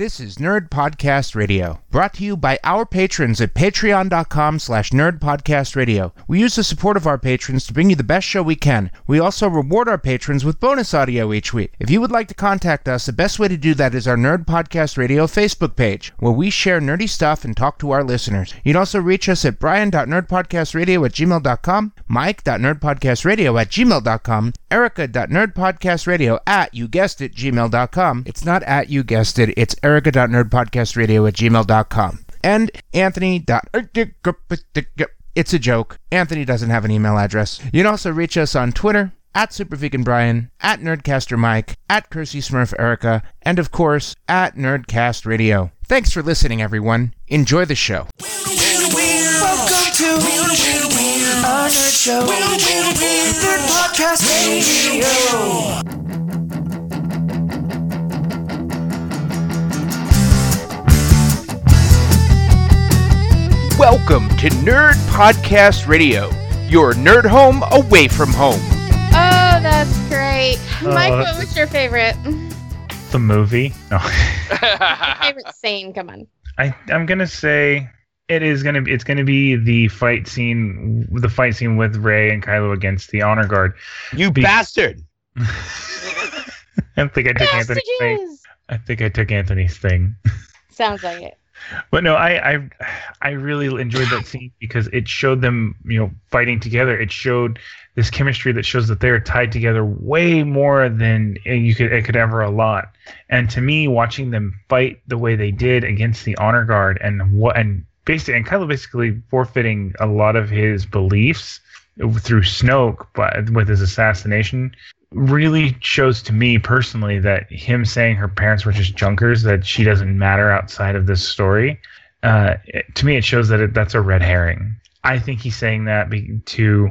This is Nerd Podcast Radio, brought to you by our patrons at patreon.com slash nerdpodcastradio. We use the support of our patrons to bring you the best show we can. We also reward our patrons with bonus audio each week. If you would like to contact us, the best way to do that is our Nerd Podcast Radio Facebook page, where we share nerdy stuff and talk to our listeners. You can also reach us at brian.nerdpodcastradio at gmail.com, mike.nerdpodcastradio at gmail.com, erica.nerdpodcastradio at, you guessed it, gmail.com. It's not at you guessed it, it's erica.nerdpodcastradio at gmail.com. And Anthony. It's a joke. Anthony doesn't have an email address. You can also reach us on Twitter at SuperVeganBrian, at Nerdcaster Mike, at Kersey Smurf Erica, and of course, at Nerdcast Radio. Thanks for listening, everyone. Enjoy the show. Welcome to nerd show, Nerd Podcast Radio. Welcome to Nerd Podcast Radio, your nerd home away from home. Oh, that's great. Uh, Mike, what was your favorite? The movie? No. favorite scene? Come on. I I'm gonna say it is gonna be it's gonna be the fight scene the fight scene with Rey and Kylo against the honor guard. You Be- bastard! I think I took Anthony's thing. I think I took Anthony's thing. Sounds like it. But no, I, I I really enjoyed that scene because it showed them, you know, fighting together. It showed this chemistry that shows that they're tied together way more than you could it could ever allot. And to me, watching them fight the way they did against the honor guard and what and basically and Kylo basically forfeiting a lot of his beliefs through Snoke, but with his assassination, really shows to me personally that him saying her parents were just junkers, that she doesn't matter outside of this story. Uh, it- to me, it shows that it, that's a red herring. I think he's saying that be, to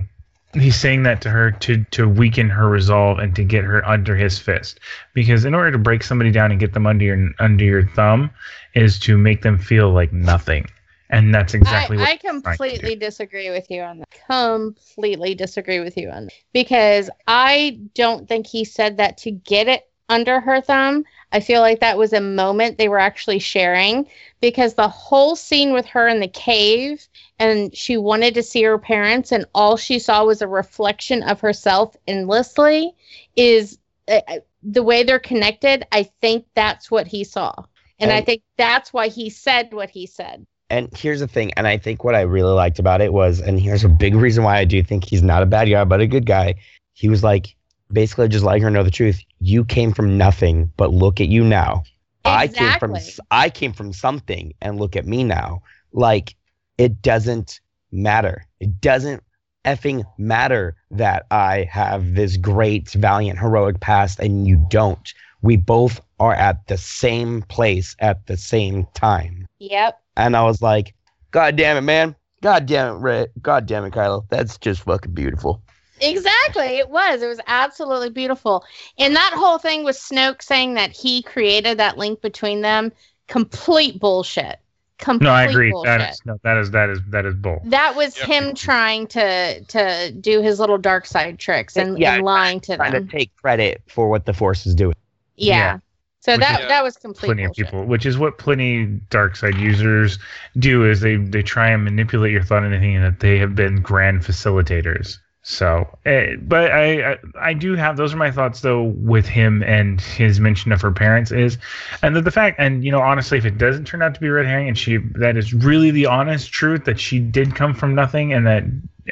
he's saying that to her to to weaken her resolve and to get her under his fist. Because in order to break somebody down and get them under your under your thumb, is to make them feel like nothing. And that's exactly I, what I he's trying to do. completely disagree with you on that. Completely disagree with you on that. Because I don't think he said that to get it under her thumb. I feel like that was a moment they were actually sharing because the whole scene with her in the cave and she wanted to see her parents and all she saw was a reflection of herself endlessly is uh, uh, the way they're connected. I think that's what he saw. And I think that's why he said what he said. And here's the thing, and I think what I really liked about it was, and here's a big reason why I do think he's not a bad guy, but a good guy. He was like, basically just letting her know the truth. You came from nothing, but look at you now. Exactly. I came from I came from something, and look at me now. Like it doesn't matter. It doesn't effing matter that I have this great, valiant, heroic past, and you don't. We both are at the same place at the same time. Yep. And I was like, God damn it, man. God damn it, Rey. God damn it, Kylo. That's just fucking beautiful. Exactly. It was. It was absolutely beautiful. And that whole thing with Snoke saying that he created that link between them, complete bullshit. Complete No, I agree. Bullshit. That is no, that is that is that is bull. that was Yep. him trying to to do his little dark side tricks and, Yeah, and lying to them. Trying to take credit for what the Force is doing. Yeah. Yeah. So Which that is- that was complete plenty bullshit. of people, which is what plenty dark side users do, is they they try and manipulate your thought into thinking that they have been grand facilitators. So, eh, but I, I I do have those are my thoughts though with him and his mention of her parents is, and that the fact and you know honestly if it doesn't turn out to be red herring and she that is really the honest truth that she did come from nothing and that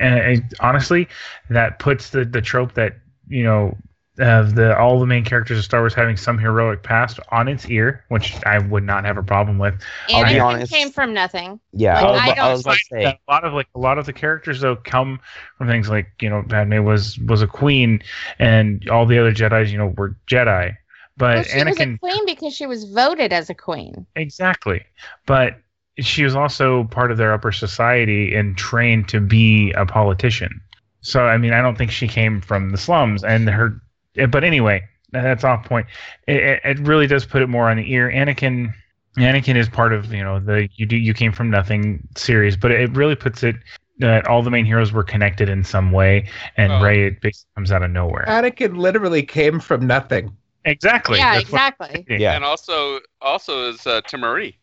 and it, honestly that puts the the trope that you know of the all the main characters of Star Wars having some heroic past on its ear, which I would not have a problem with. I'll be Anakin honest. came from nothing. Yeah, Like, I, was, I I don't was about to say. a lot of like a lot of the characters though come from things like you know Padme was was a queen, and all the other Jedi's you know were Jedi, but Well, she was a queen because she was voted as a queen. exactly, but she was also part of their upper society and trained to be a politician. So I mean I don't think she came from the slums, and her but anyway that's off point. It, it, it really does put it more on the ear. Anakin. Anakin is part of you know the you do you came from nothing series, but it really puts it that all the main heroes were connected in some way, and Oh. Rey it basically comes out of nowhere. Anakin literally came from nothing. Exactly. yeah, That's exactly. Yeah. And also, also is uh, Temiri.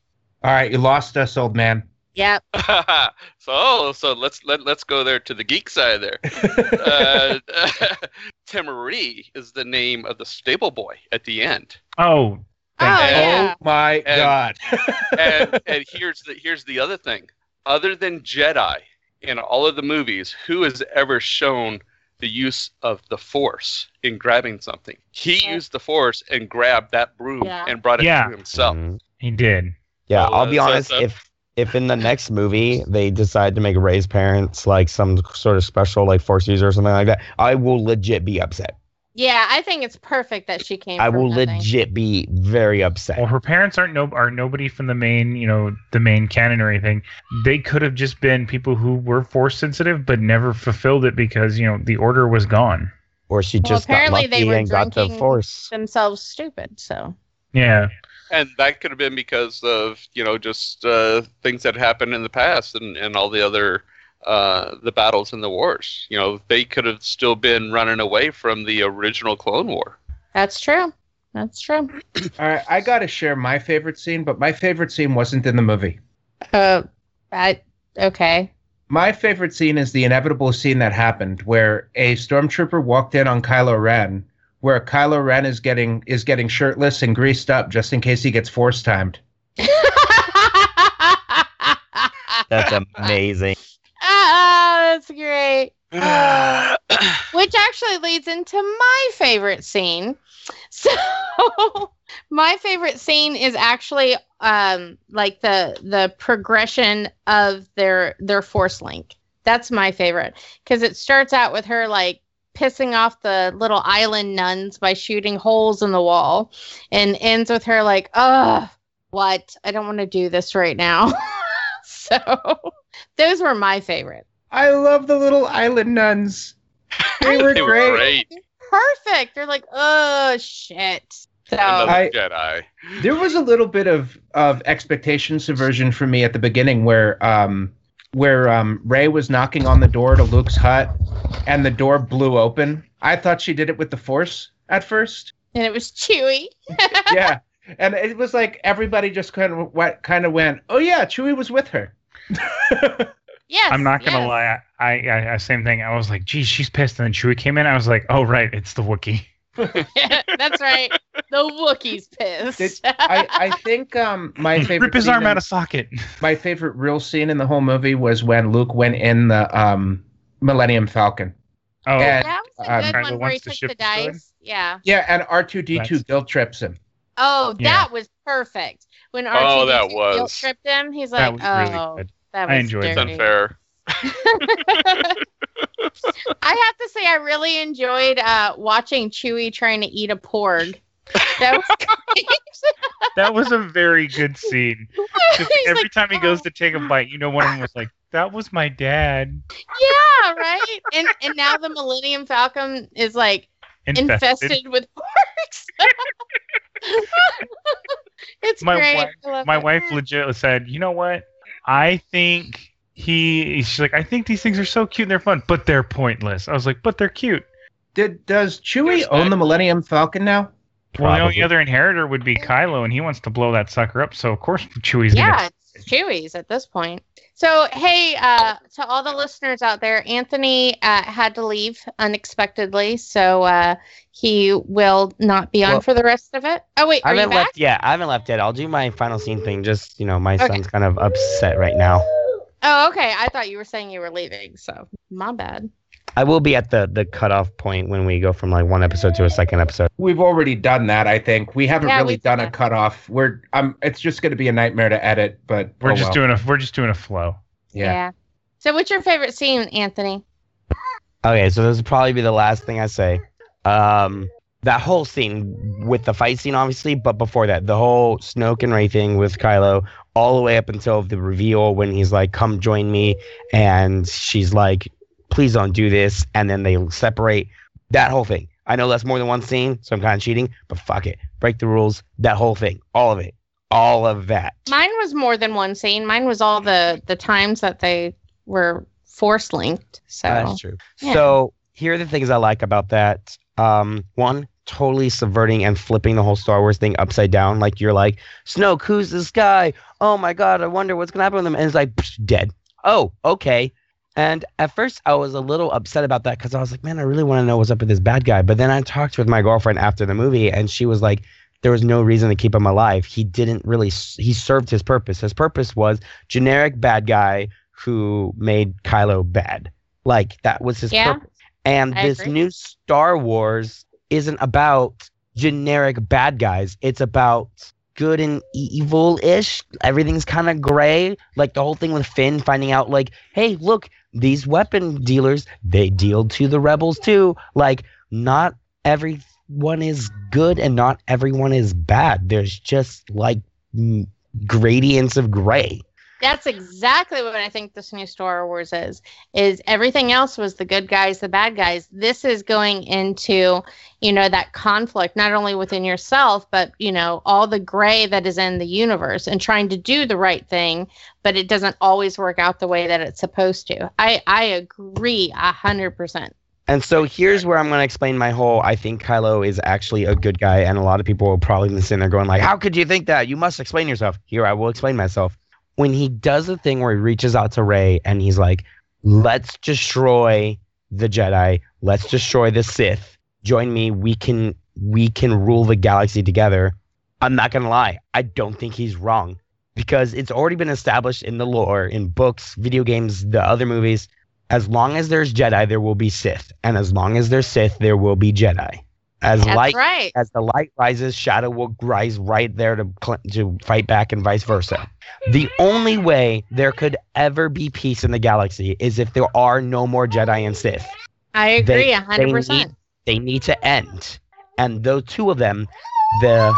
All right, you lost us, old man. Yep. so, so let's let let's go there to the geek side there. uh, Temiri is the name of the stable boy at the end. Oh, Oh you. yeah. Oh my And- god. and and here's the here's the other thing. Other than Jedi in all of the movies, who has ever shown the use of the Force in grabbing something? He Yeah. used the Force and grabbed that broom Yeah. and brought it Yeah. to himself. Mhm. he did. Yeah, So, I'll be uh, so- honest. so- If if in the next movie they decide to make Rey's parents like some sort of special like force user or something like that, I will legit be upset. Yeah, I think it's perfect that she came. I from will nothing. legit be very upset. Well, her parents aren't no are nobody from the main, you know, the main canon or anything. They could have just been people who were force sensitive but never fulfilled it because you know the order was gone. or she Well, just got apparently lucky they were and got the force. themselves stupid. So Yeah, And that could have been because of you know just uh, things that happened in the past and, and all the other uh, the battles and the wars. You know they could have still been running away from the original Clone War. that's true. That's true. All right, I got to share my favorite scene, but my favorite scene wasn't in the movie. Uh, I okay. My favorite scene is the inevitable scene that happened where a stormtrooper walked in on Kylo Ren, where Kylo Ren is getting is getting shirtless and greased up just in case he gets force timed. That's amazing. Ah, that's great. Which actually leads into my favorite scene. So my favorite scene is actually um like the the progression of their their force link. That's my favorite because it starts out with her like pissing off the little island nuns by shooting holes in the wall and ends with her like, "Ugh, what? I don't want to do this right now." so those were my favorite. I love the little island nuns. They were they were great. great. perfect. They're like, oh shit. So I- Jedi. There was a little bit of of expectation subversion for me at the beginning where um where um Rey was knocking on the door to Luke's hut and the door blew open. I thought she did it with the force at first. and it was Chewie. yeah. And it was like everybody just kind of went, kind of went, "Oh yeah, Chewie was with her." yeah, I'm not gonna yes. lie. I, I, I same thing. I was like, geez, she's pissed. And then Chewie came in. I was like, oh right, it's the Wookiee. That's right. The Wookiee's pissed. Did- I, I think um my favorite Rip his arm in- out of socket. my favorite real scene in the whole movie was when Luke went in the um Millennium Falcon. Oh, And- that was a um, good Kinda one where he took ship the destroyed? dice. Yeah. Yeah, and R2D2 That's- guilt trips him. Oh, that Yeah. was perfect. When R two D two guilt was- tripped him, he's that like, was really "Oh, good. that I was enjoyed It's that. dirty." unfair. I have to say, I really enjoyed uh, watching Chewie trying to eat a porg. That was. That was a very good scene. Every like, time he goes "Oh." to take a bite, you know, one of them was like, "That was my dad." yeah, right. And and now the Millennium Falcon is like Infested. infested, with porgs. it's My great. wife- My it. wife legit said, "You know what? I think he." She's like, "I think these things are so cute and they're fun, but they're pointless." I was like, "But they're cute." Did does Chewie There's own that. the Millennium Falcon now? Well, the only other inheritor would be Kylo, and he wants to blow that sucker up. So of course Chewie's gonna. Yeah, it's Chewie's at this point. So, hey, uh, to all the listeners out there, Anthony uh, had to leave unexpectedly, so uh, he will not be on Well, for the rest of it. Oh wait, I are you haven't back? left yet. I haven't left yet. I'll do my final scene thing. Just you know, my Okay. son's kind of upset right now. Oh, okay. I thought you were saying you were leaving, so my bad. I will be at the the cutoff point when we go from like one episode to a second episode. We've already done that, I think. We haven't Yeah, really done done a cutoff. We're um it's just gonna be a nightmare to edit, but We're oh just well. doing a we're just doing a flow. yeah. So, what's your favorite scene, Anthony? Okay, so this will probably be the last thing I say. Um, that whole scene with the fight scene, obviously, but before that, the whole Snoke and Rey thing with Kylo, all the way up until the reveal when he's like, "Come join me," and she's like, "Please don't do this," and then they separate. That whole thing. I know that's more than one scene, so I'm kind of cheating, but fuck it, break the rules. That whole thing, all of it, all of that. Mine was more than one scene. Mine was all the the times that they were force linked. So, That's true. yeah. So here are the things I like about that. Um, one, totally subverting and flipping the whole Star Wars thing upside down. Like you're like, Snoke, who's this guy? Oh my god, I wonder what's gonna happen with him. And it's like psh, dead. Oh, okay. And at first I was a little upset about that because I was like, man, I really want to know what's up with this bad guy. But then I talked with my girlfriend after the movie, and she was like, there was no reason to keep him alive. He didn't really. He served his purpose. His purpose was generic bad guy who made Kylo bad. Like that was his Yeah, purpose. And I this agree. new Star Wars isn't about generic bad guys. It's about good and evil ish. Everything's kind of gray. Like the whole thing with Finn finding out, like, hey, look, these weapon dealers, they deal to the rebels too. Like, not everyone is good and not everyone is bad. There's just like gradients of gray. That's exactly what I think this new Star Wars is. Is everything else was the good guys, the bad guys. This is going into, you know, that conflict not only within yourself, but you know, all the gray that is in the universe and trying to do the right thing, but it doesn't always work out the way that it's supposed to. I I agree a hundred percent. And so here's where I'm going to explain my whole I think Kylo is actually a good guy. And a lot of people will probably listen there going like, how could you think that? You must explain yourself. Here, I will explain myself. When he does the thing where he reaches out to Rey and he's like, let's destroy the Jedi. Let's destroy the Sith. Join me. We can we can rule the galaxy together. I'm not to lie. I don't think he's wrong because it's already been established in the lore, in books, video games, the other movies as long as there's Jedi, there will be Sith, and as long as there's Sith, there will be Jedi. As That's light right. as the light rises, shadow will rise right there to cl- to fight back, and vice versa. The only way there could ever be peace in the galaxy is if there are no more Jedi and Sith. I agree a hundred percent. They need to end, and those two of them, the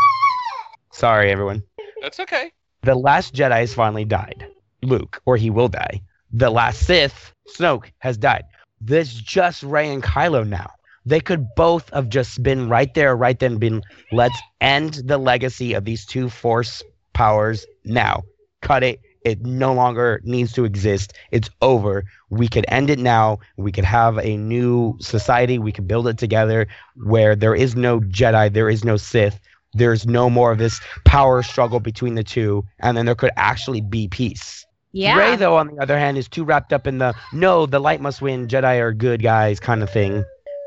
sorry everyone, That's okay. the last Jedi has finally died. Luke, or he will die. The last Sith, Snoke, has died. There's just Rey and Kylo now. They could both have just been right there, right then, been let's end the legacy of these two force powers now. Cut it. It no longer needs to exist. It's over. We could end it now. We could have a new society. We could build it together where there is no Jedi, there is no Sith, there's no more of this power struggle between the two, and then there could actually be peace. Yeah. Rey, though, on the other hand, is too wrapped up in the no, the light must win, Jedi are good guys kind of thing.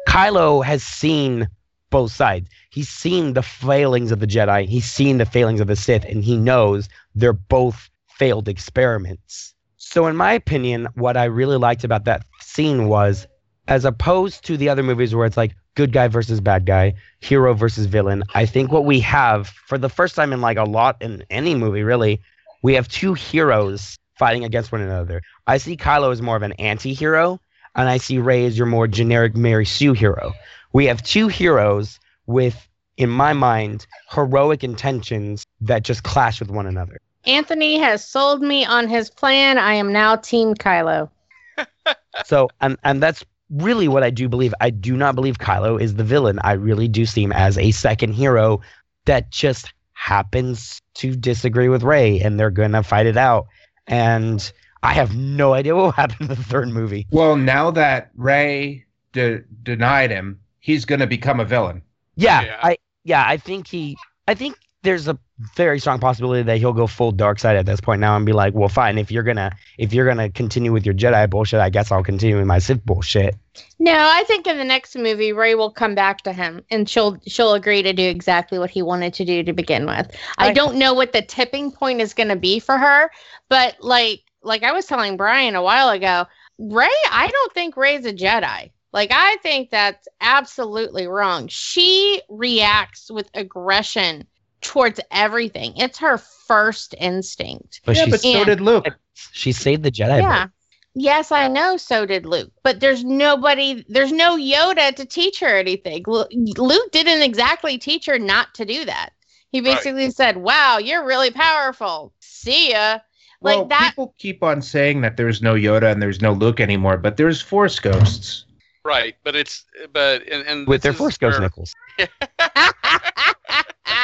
Kylo has seen both sides. He's seen the failings of the Jedi, he's seen the failings of the Sith, and he knows they're both failed experiments. So, in my opinion, what I really liked about that scene was, as opposed to the other movies where it's like good guy versus bad guy, hero versus villain, I think what we have for the first time in like a lot in any movie, really, we have two heroes fighting against one another. I see Kylo as more of an anti hero, and I see Rey as your more generic Mary Sue hero. We have two heroes with, in my mind, heroic intentions that just clash with one another. Anthony has sold me on his plan. I am now Team Kylo. So, and and that's really what I do believe. I do not believe Kylo is the villain. I really do see him as a second hero that just happens to disagree with Rey and they're gonna fight it out. And I have no idea what will happen in the third movie. Well, now that Rey de- denied him, he's going to become a villain. Yeah, Yeah. I yeah, I think he I think there's a very strong possibility that he'll go full dark side at this point now and be like, well fine, if you're gonna if you're gonna continue with your Jedi bullshit, I guess I'll continue with my Sith bullshit. No, I think in the next movie, Rey will come back to him, and she'll she'll agree to do exactly what he wanted to do to begin with. I I- don't know what the tipping point is going to be for her, but like like I was telling Brian a while ago, Rey, I don't think Rey's a Jedi. Like I think that's absolutely wrong. She reacts with aggression towards everything. It's her first instinct. But yeah, she's but so Yeah. did Luke. she saved the Jedi. Yeah. Yes, I know. So did Luke. But there's nobody, there's no Yoda to teach her anything. Luke didn't exactly teach her not to do that. He Right. basically said, Wow, you're really powerful. See ya. Like well, that. people keep on saying that there's no Yoda and there's no Luke anymore, but there's Force ghosts. Right, but it's but and, and With their is Force Ghost where- nickels.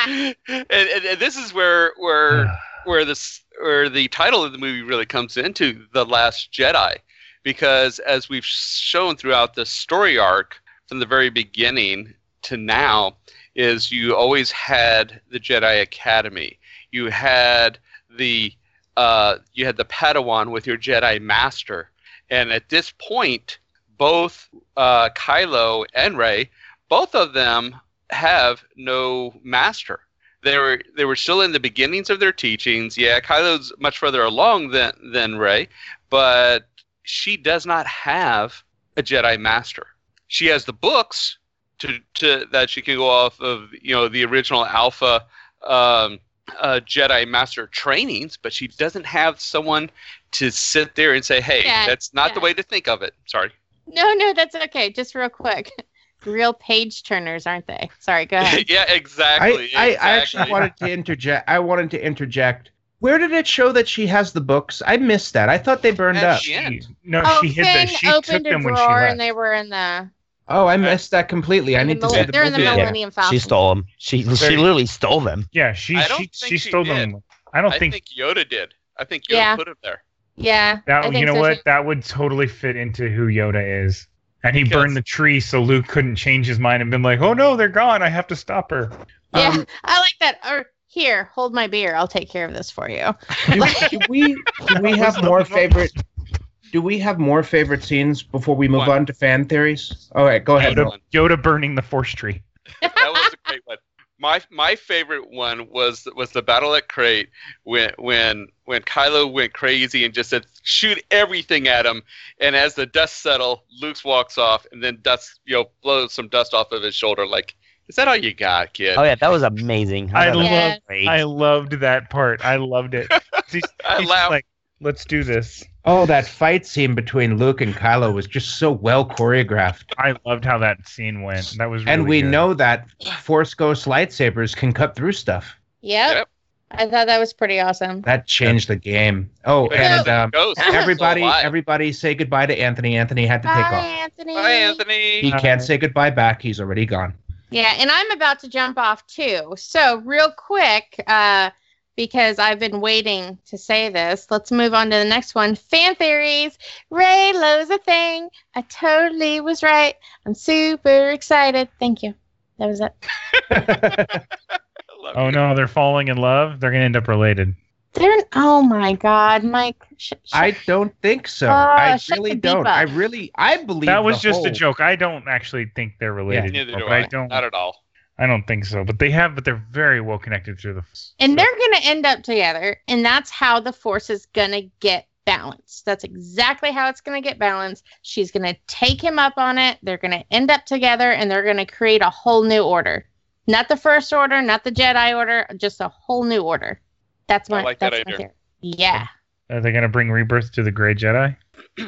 and, and, and this is where where where this where the title of the movie really comes into the last jedi because as we've shown throughout the story arc from the very beginning to now is you always had the Jedi Academy. You had the uh, you had the Padawan with your Jedi Master, and at this point, both uh, Kylo and Rey, both of them have no master. They were they were still in the beginnings of their teachings. Yeah, Kylo's much further along than than Rey, but she does not have a Jedi master. She has the books to to that she can go off of. You know, the original Alpha. Um, uh, Jedi Master trainings, but she doesn't have someone to sit there and say, "Hey, Yeah, that's not the way to think of it." Sorry. No, no, that's okay. Just real quick. Real page turners, aren't they? Sorry, go ahead. yeah, I, exactly. I, I exactly. actually wanted to interject. I wanted to interject. Where did it show that she has the books? I missed that. I thought they burned At up. the. She, no, oh, she hid Finn them. She took opened a them when she drawer left. and they were in the. Oh, I missed that completely. I need to mil- see the they're in the movie. Yeah. Millennium Falcon. She stole them. She she literally stole them. yeah, she I don't she, think she she stole did. them. I don't I think, think Yoda did. I think Yoda Yeah. put it there. Yeah. I that. think You know so, what? too. That would totally fit into who Yoda is. And he Because- burned the tree so Luke couldn't change his mind and been like, "Oh no, they're gone. I have to stop her." Yeah, Um, I like that. Or here, hold my beer. I'll take care of this for you. do, do we do we have more favorite? Do we have more favorite scenes before we move One. on to fan theories? All right, go ahead. Yoda Noel. Yoda burning the force tree. That was a great one. My my favorite one was was the battle at Crait when when when Kylo went crazy and just said shoot everything at him, and as the dust settle, Luke walks off and then dust you know blows some dust off of his shoulder. Like, is that all you got, kid? Oh yeah, that was amazing. I thought that was love- great. I loved that part. I loved it. He's, I he's laughed. like, "Let's do this." Oh, that fight scene between Luke and Kylo was just so well choreographed. I loved how that scene went. That was really and we good. know that Force Ghost lightsabers can cut through stuff. Yep. Yep. I thought that was pretty awesome. That changed the game. Oh, But and um, ghost is still everybody, alive. everybody, say goodbye to Anthony. Anthony had to take Bye, off. Anthony. Bye, Anthony. He can't say goodbye back. He's already gone. Yeah, and I'm about to jump off too. So, real quick, uh, because I've been waiting to say this, let's move on to the next one. Fan theories. Reylo's a thing. I totally was right. I'm super excited. Thank you. That was it. Oh no, they're falling in love. They're gonna end up related. They're, oh my God, Mike. Sh- sh- I don't think so. Oh, I really don't. I really, I believe That was the just a joke. I don't actually think they're related. Yeah, Neither do I I. don't. Not at all. I don't think so. But they have. But they're very well connected through the. and they're going to end up together and that's how the force is going to get balanced that's exactly how it's going to get balanced she's going to take him up on it they're going to end up together and they're going to create a whole new order not the first order not the jedi order just a whole new order that's I my like that that's my idea. theory. yeah Are they gonna bring rebirth to the Gray Jedi?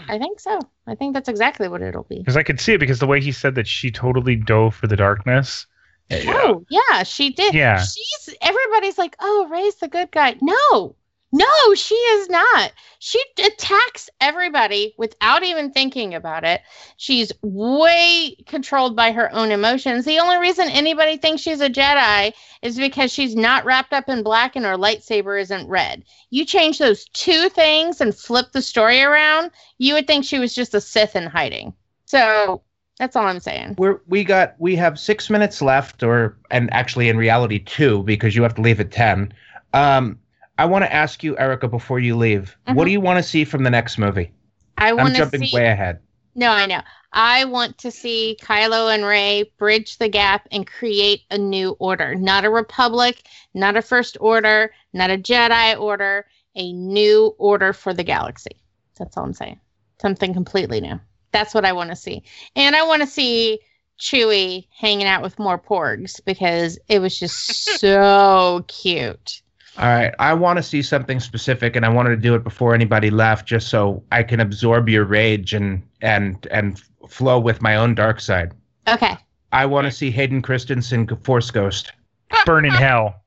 i think so i think that's exactly what it'll be Because I could see it because the way he said that she totally dove for the darkness. Oh yeah she did. Yeah. she's everybody's like oh ray's the good guy. No. No she is not. She attacks everybody without even thinking about it. She's way controlled by her own emotions. The only reason anybody thinks she's a jedi is because she's not wrapped up in black and her lightsaber isn't red. You change those two things and flip the story around you would think she was just a sith in hiding. So that's all i'm saying We're we got we have six minutes left, or and actually in reality two because you have to leave at ten. Um, I want to ask you, Erica, before you leave, what Mhm. do you want to see from the next movie? i want to jumping see way ahead. No, I know. I want to see Kylo and Rey bridge the gap and create a new order. Not a republic, not a first order, not a Jedi order, a new order for the galaxy. That's all I'm saying. Something completely new. That's what I want to see. And I want to see Chewie hanging out with more porgs because it was just so cute. All right, I want to see something specific, and I wanted to do it before anybody left, just so I can absorb your rage and and and flow with my own dark side. Okay. I want to see Hayden Christensen Force Ghost. Burn in hell.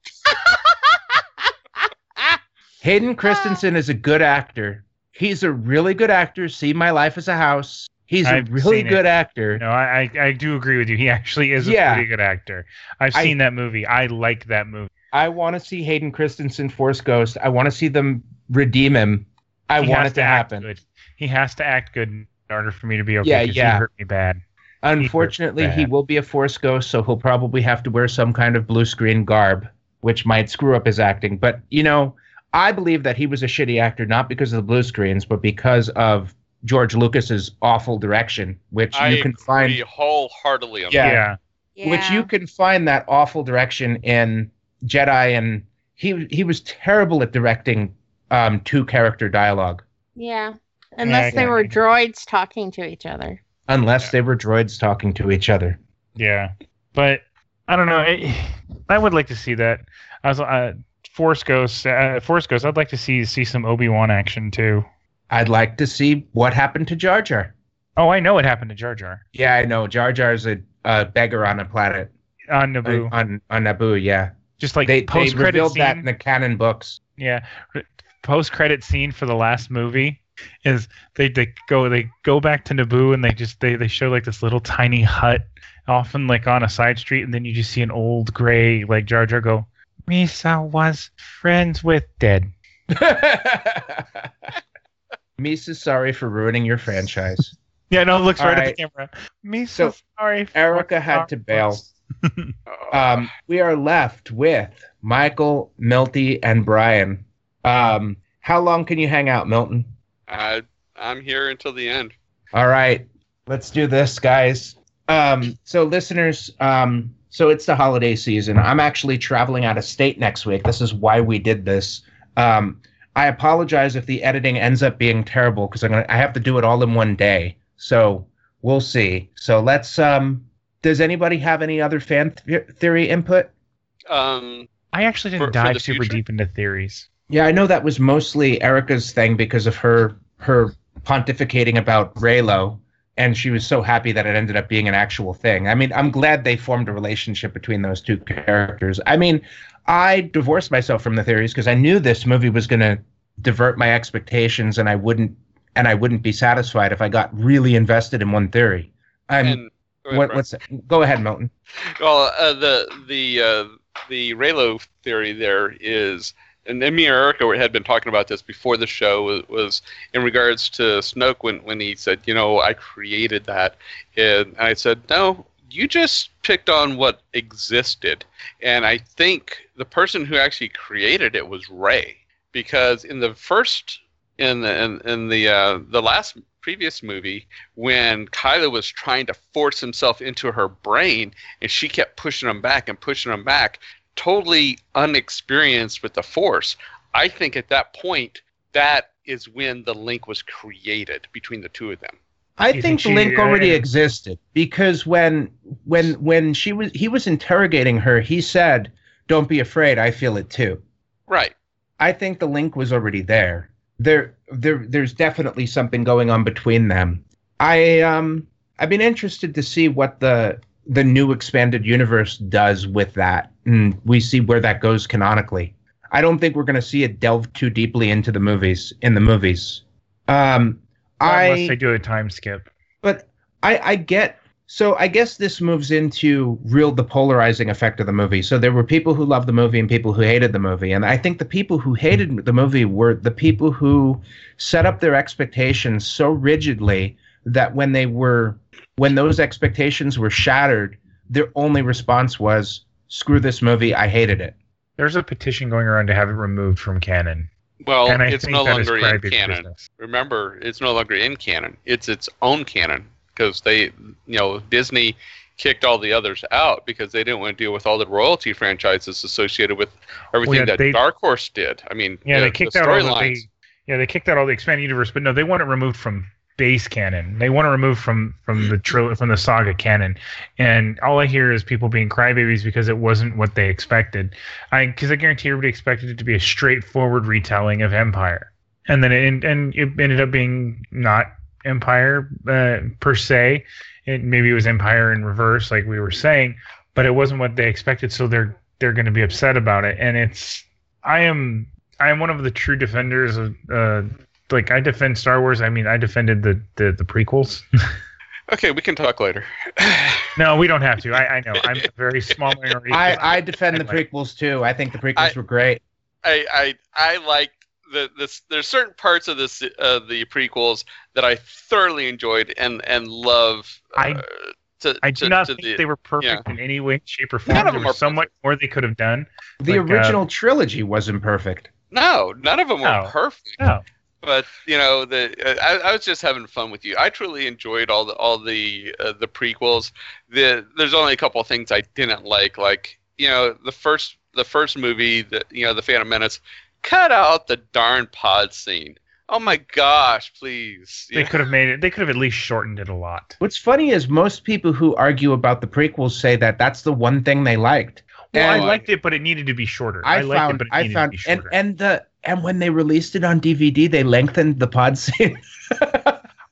Hayden Christensen is a good actor. He's a really good actor. See My Life as a House. He's I've a really seen it. good actor. No, I, I I do agree with you. He actually is a Yeah. pretty good actor. I've I- seen that movie. I like that movie. I want to see Hayden Christensen Force Ghost. I want to see them redeem him. I He want it to act happen. Good. He has to act good in order for me to be okay. Yeah, yeah. He hurt me bad. Unfortunately, he bad. will be a Force ghost, so he'll probably have to wear some kind of blue screen garb, which might screw up his acting. But, you know, I believe that he was a shitty actor not because of the blue screens, but because of George Lucas's awful direction, which I you can find agree wholeheartedly on Yeah. yeah. which you can find that awful direction in Jedi and he he was terrible at directing um two character dialogue Yeah. Unless they yeah. were droids talking to each other. unless Yeah. they were droids talking to each other. Yeah, but I don't know. It, I would like to see that. I was uh, Force Ghost. Uh, Force Ghost. I'd like to see see some Obi Wan action too. I'd like to see what happened to Jar Jar. Oh, I know what happened to Jar Jar Yeah, I know Jar Jar's a, a beggar on a planet on Naboo. Uh, on on Naboo. Yeah, Just like they they post credit revealed scene. that in the canon books. Yeah, post credit scene for the last movie is they, they go they go back to Naboo and they just they, they show like this little tiny hut, often like on a side street, and then you just see an old gray like Jar Jar go. Misa was friends with dead. Misa's sorry for ruining your franchise. Yeah, no, it looks All right, right. at the camera. Misa, So, sorry. for Erica had to bail. Uh, Um, we are left with Michael, Milty, and Brian. Um, how long can you hang out, Milton? I, I'm here until the end. All right, let's do this, guys. Um, so, listeners, um, so it's the holiday season. I'm actually traveling out of state next week. This is why we did this. Um, I apologize if the editing ends up being terrible because I'm gonna I have to do it all in one day. So we'll see. So let's. Um, does anybody have any other fan th- theory input? Um, I actually didn't For- for dive the super future? deep into theories. Yeah, I know that was mostly Erica's thing because of her her pontificating about Reylo, and she was so happy that it ended up being an actual thing. I mean, I'm glad they formed a relationship between those two characters. I mean, I divorced myself from the theories because I knew this movie was going to divert my expectations, and I wouldn't and I wouldn't be satisfied if I got really invested in one theory. I'm and go ahead, what, what's that? go ahead, Milton. Well, uh, the the uh, the Reylo theory there is, and then me and Erica had been talking about this before the show was, was in regards to Snoke when when he said, you know, I created that, and I said, no, you just picked on what existed, and I think the person who actually created it was Rey, because in the first in the in, in the uh, the last previous movie when Kylo was trying to force himself into her brain and she kept pushing him back and pushing him back, totally unexperienced with the Force. I think at that point, that is when the link was created between the two of them. I You think think the link already uh, existed because when when when she was he was interrogating her, he said, "Don't be afraid, I feel it too." Right. I think the link was already there. There there there's definitely something going on between them. I um I've been interested to see what the the new expanded universe does with that. And we see where that goes canonically. I don't think we're going to see it delve too deeply into the movies in the movies. Um Unless I they do a time skip. but I, I get so I guess this moves into real the polarizing effect of the movie. So there were people who loved the movie and people who hated the movie, and I think the people who hated the movie were the people who set up their expectations so rigidly that when they were when those expectations were shattered, their only response was "Screw this movie, I hated it." There's a petition going around to have it removed from canon. Well, it's no longer in canon. business. Remember, it's no longer in canon. It's its own canon because they, you know, Disney kicked all the others out because they didn't want to deal with all the royalty franchises associated with everything yeah, that they- Dark Horse did. I mean, Yeah, the- they kicked the out all the yeah they kicked out all the expanded universe, but no, they want it removed from base canon. They want to remove from from the tril- from the saga canon, and all I hear is people being crybabies because it wasn't what they expected. I because I guarantee everybody expected it to be a straightforward retelling of Empire, and then it, and it ended up being not Empire uh, per se. It maybe it was Empire in reverse, like we were saying, but it wasn't what they expected. So they're they're going to be upset about it, and it's I am I am one of the true defenders of uh like I defend Star Wars. I mean, I defended the the, the prequels. Okay, we can talk later. no, we don't have to. I, I know I'm a very small minority. I, I defend the like- prequels too. I think the prequels I- were great. I I I like the this. There's certain parts of this uh, the prequels that I thoroughly enjoyed and and love. I- Uh, to, I do to- not to think the- they were perfect in any way, shape, or None form. of There them was are so much perfect. more they could have done. The Like, uh, original trilogy wasn't perfect. No, none of them were perfect. No. But you know, the I, I was just having fun with you. I truly enjoyed all the all the uh, the prequels. The there's only a couple of things I didn't like, like you know the first the first movie, the you know the Phantom Menace. Cut out the darn pod scene. Oh my gosh, please. They could have made it. They could have at least shortened it a lot. What's funny is most people who argue about the prequels say that that's the one thing they liked. Well, I liked it, but it needed to be shorter. I, I, liked found it, but it I needed found to be shorter. and shorter. and the and when they released it on DVD, they lengthened the pod scene.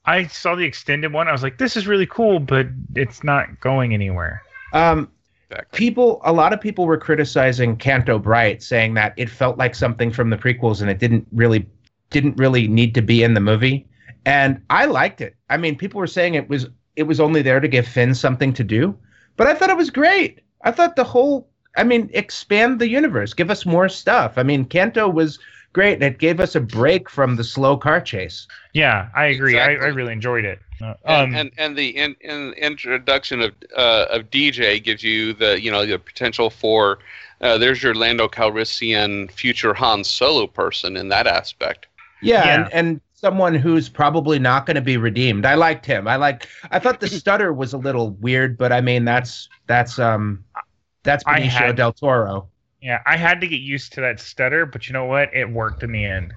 I saw the extended one. I was like, this is really cool, but it's not going anywhere. um, Exactly. people, a lot of people were criticizing Canto Bright, saying that it felt like something from the prequels and it didn't really didn't really need to be in the movie. And I liked it. I mean, people were saying it was it was only there to give Finn something to do, but I thought it was great. I thought the whole I mean, expand the universe, give us more stuff. I mean, Canto was great and it gave us a break from the slow car chase. Yeah, I agree. I, I really enjoyed it. Uh, and, um, and and the in, in introduction of uh, of DJ gives you the you know the potential for uh, there's your Lando Calrissian future Han Solo person in that aspect. Yeah, Yeah. And, and someone who's probably not going to be redeemed. I liked him. I like. I thought the stutter was a little weird, but I mean that's that's um that's Benicio had- del Toro. Yeah, I had to get used to that stutter, but you know what? It worked in the end.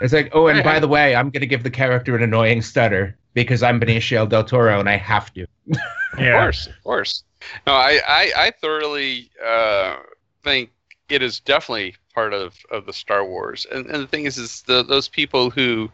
It's like, oh, and by the way, I'm going to give the character an annoying stutter because I'm Benicio del Toro and I have to. yeah. Of course, of course. No, I I, I thoroughly uh, think it is definitely part of, of the Star Wars. And, and the thing is, is the, those people who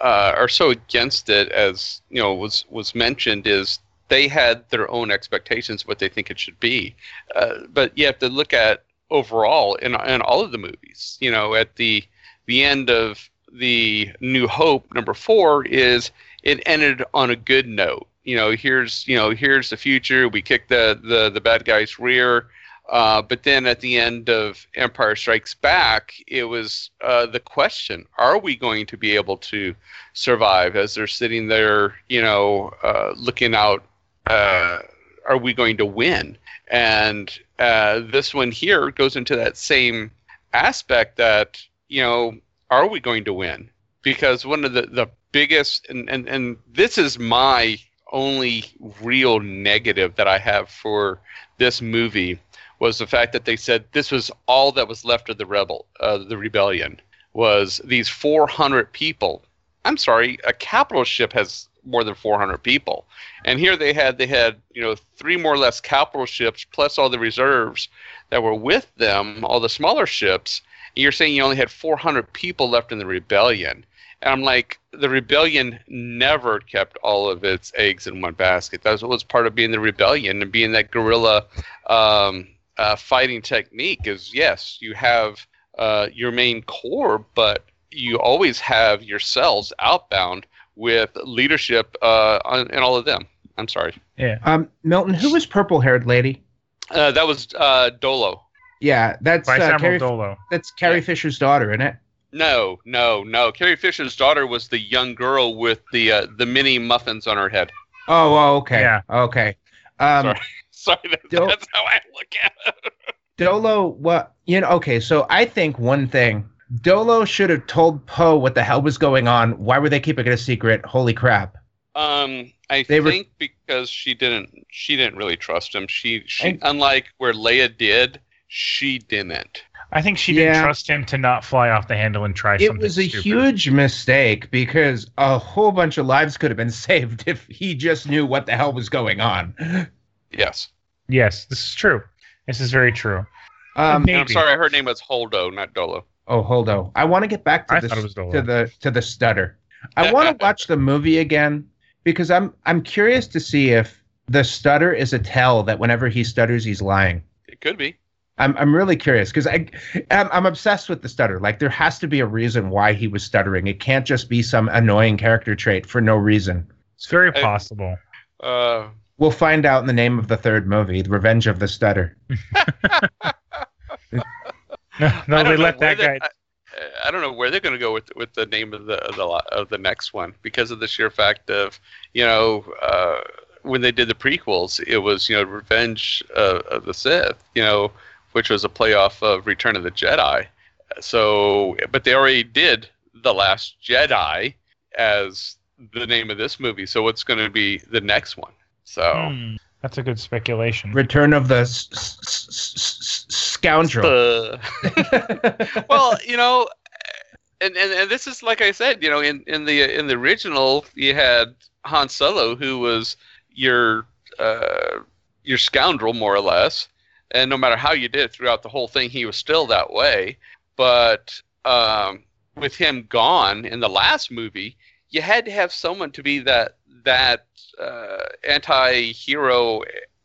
uh, are so against it, as you know, was was mentioned, is they had their own expectations of what they think it should be. Uh, but you have to look at overall in in all of the movies. You know, at the the end of the New Hope number four is it ended on a good note. You know, here's you know here's the future. We kick the the the bad guy's rear. Uh, but then at the end of Empire Strikes Back, it was uh, the question: Are we going to be able to survive? As they're sitting there, you know, uh, looking out, uh, are we going to win? And uh, this one here goes into that same aspect that you know, are we going to win? Because one of the the biggest and and and this is my only real negative that I have for this movie was the fact that they said this was all that was left of the rebel, uh, the rebellion, was these 400 people. I'm sorry, a capital ship has more than 400 people, and here they had they had you know three more or less capital ships plus all the reserves that were with them, all the smaller ships. And you're saying you only had 400 people left in the rebellion. And I'm like, the rebellion never kept all of its eggs in one basket. That was part of being the rebellion and being that guerrilla um, uh, fighting technique. Is yes, you have uh, your main core, but you always have your cells outbound with leadership uh, on, and all of them. I'm sorry. Yeah. Um, Milton, who was purple haired lady? Uh, that was uh, Dolo. Yeah, that's Vice uh, Admiral Carrie, Dolo. that's Carrie Yeah. Fisher's daughter, isn't it? No, no, no. Carrie Fisher's daughter was the young girl with the uh, the mini muffins on her head. Oh, oh okay. Yeah. Okay. Um, Sorry. Sorry, that, Don't- that's how I look at it. Dolo, what you know? Okay, so I think one thing Dolo should have told Poe what the hell was going on. Why were they keeping it a secret? Holy crap! Um, I They were- think because she didn't she didn't really trust him. She she And- unlike where Leia did, she didn't. I think she didn't Yeah. trust him to not fly off the handle and try It something It was a stupid. huge mistake because a whole bunch of lives could have been saved if he just knew what the hell was going on. Yes. Yes, this is true. This is very true. Um, And I'm sorry, her name was Holdo, not Dolo. Oh, hold on. I want to get back to I the thought it was Dolo. to the to the stutter. I want to watch the movie again because I'm I'm curious to see if the stutter is a tell that whenever he stutters, he's lying. It could be. I'm I'm really curious because I I'm, I'm obsessed with the stutter. Like there has to be a reason why he was stuttering. It can't just be some annoying character trait for no reason. It's very I- possible. Uh, We'll find out in the name of the third movie, The Revenge of the Stutter. No, no they let that guy. I, I don't know where they're going to go with with the name of the of the of the next one because of the sheer fact of you know uh, when they did the prequels, it was you know Revenge uh, of the Sith, you know, which was a playoff of Return of the Jedi. So, but they already did the Last Jedi as the name of this movie. So, what's going to be the next one? So, Hmm, that's a good speculation. Return of the s- s- s- s- scoundrel. uh, well, you know, and, and and this is like I said, you know, in in the in the original, you had Han Solo, who was your uh, your scoundrel more or less, and no matter how you did it throughout the whole thing, he was still that way. But um, with him gone in the last movie, you had to have someone to be that that uh, anti-hero,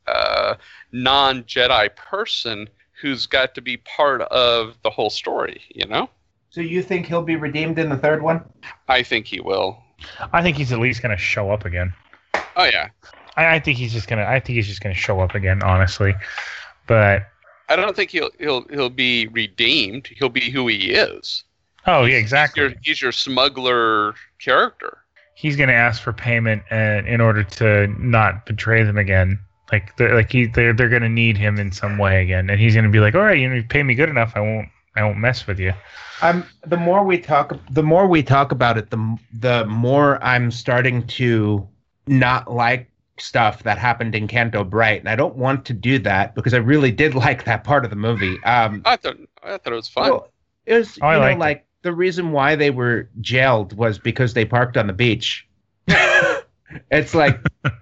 uh, non-Jedi person who's got to be part of the whole story. You know, so you think he'll be redeemed in the third one? I think he will. I think he's at least going to show up again. Oh yeah, I, I think he's just gonna. I think he's just gonna show up again, honestly. But I don't think he'll he'll he'll be redeemed. He'll be who he is. Oh yeah, He's exactly. your, he's your smuggler character. He's gonna ask for payment and in order to not betray them again. Like they're like he they're they're gonna need him in some way again, and he's gonna be like, all right, you know, you pay me good enough, I won't I won't mess with you. I'm the more we talk, the more we talk about it, the the more I'm starting to not like stuff that happened in Canto Bight, and I don't want to do that because I really did like that part of the movie. Um, I thought I thought it was fun. well, it was Oh, I you know liked it. Like the reason why they were jailed was because they parked on the beach. it's like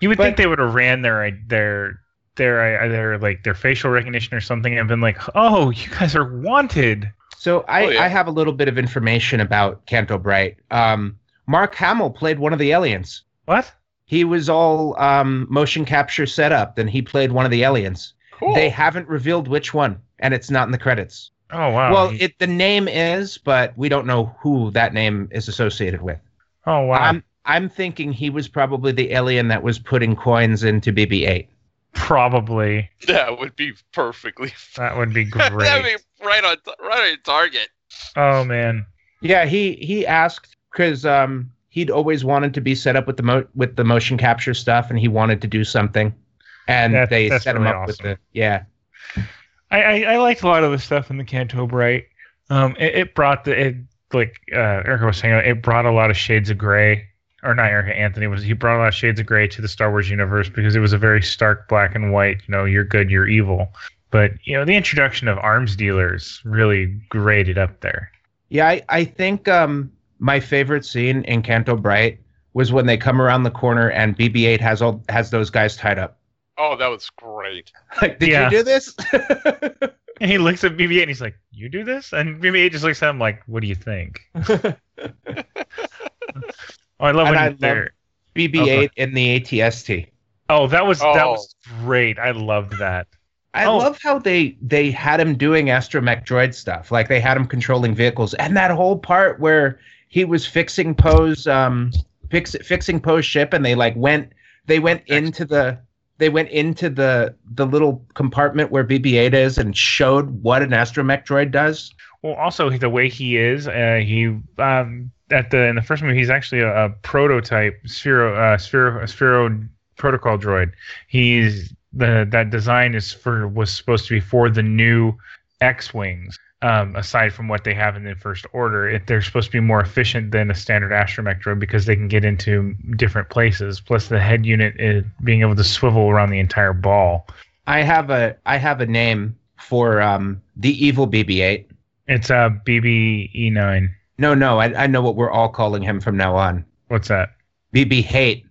You would But- think they would have ran their their their their like their facial recognition or something and been like, oh, you guys are wanted. So I, Oh, yeah. I have a little bit of information about Canto Bight. Um, Mark Hamill played one of the aliens. What? He was all um, motion capture set up, and he played one of the aliens. cool. They haven't revealed which one, and it's not in the credits. Oh wow. well, it the name is, but we don't know who that name is associated with. oh wow. I'm I'm thinking he was probably the alien that was putting coins into BB-8. Probably that would be perfectly. that would be great. That'd be right on right on target. oh man. Yeah, he he asked because um, he'd always wanted to be set up with the mo- with the motion capture stuff, and he wanted to do something, and That's- they that's set him really up with awesome. the yeah. I, I, I liked a lot of the stuff in the Canto Bight. Um, it, it brought the it like uh, Erica was saying, it brought a lot of shades of gray. Or not Erica Anthony was he brought a lot of shades of gray to the Star Wars universe because it was a very stark black and white. You know, you're good, you're evil. But you know, the introduction of arms dealers really graded up there. Yeah, I, I think um, my favorite scene in Canto Bight was when they come around the corner and BB-8 has all has those guys tied up. Oh, that was great. Like, did Yeah. you do this? And he looks at BB-8 and he's like, "You do this?" And BB-8 just looks at him like, "What do you think?" Oh, I love And when I he's there. BB-8 in the ATST. Oh, that was that Oh. was great. I loved that. I Oh. love how they they had him doing astromech droid stuff. Like they had him controlling vehicles, and that whole part where he was fixing Poe's um fix, fixing Poe's ship, and they like went they went into the they went into the the little compartment where BB-8 is and showed what an astromech droid does. Well, also the way he is, uh, he um, at the in the first movie, he's actually a, a prototype Sphero uh, Sphero Sphero protocol droid. He's the that design is for was supposed to be for the new X wings. Um, aside from what they have in the first order, it, they're supposed to be more efficient than a standard astromech droid because they can get into different places. Plus, the head unit is being able to swivel around the entire ball. I have a I have a name for um the evil BB-8. It's a BB-E9. No, no, I I know what we're all calling him from now on. What's that? BB hate.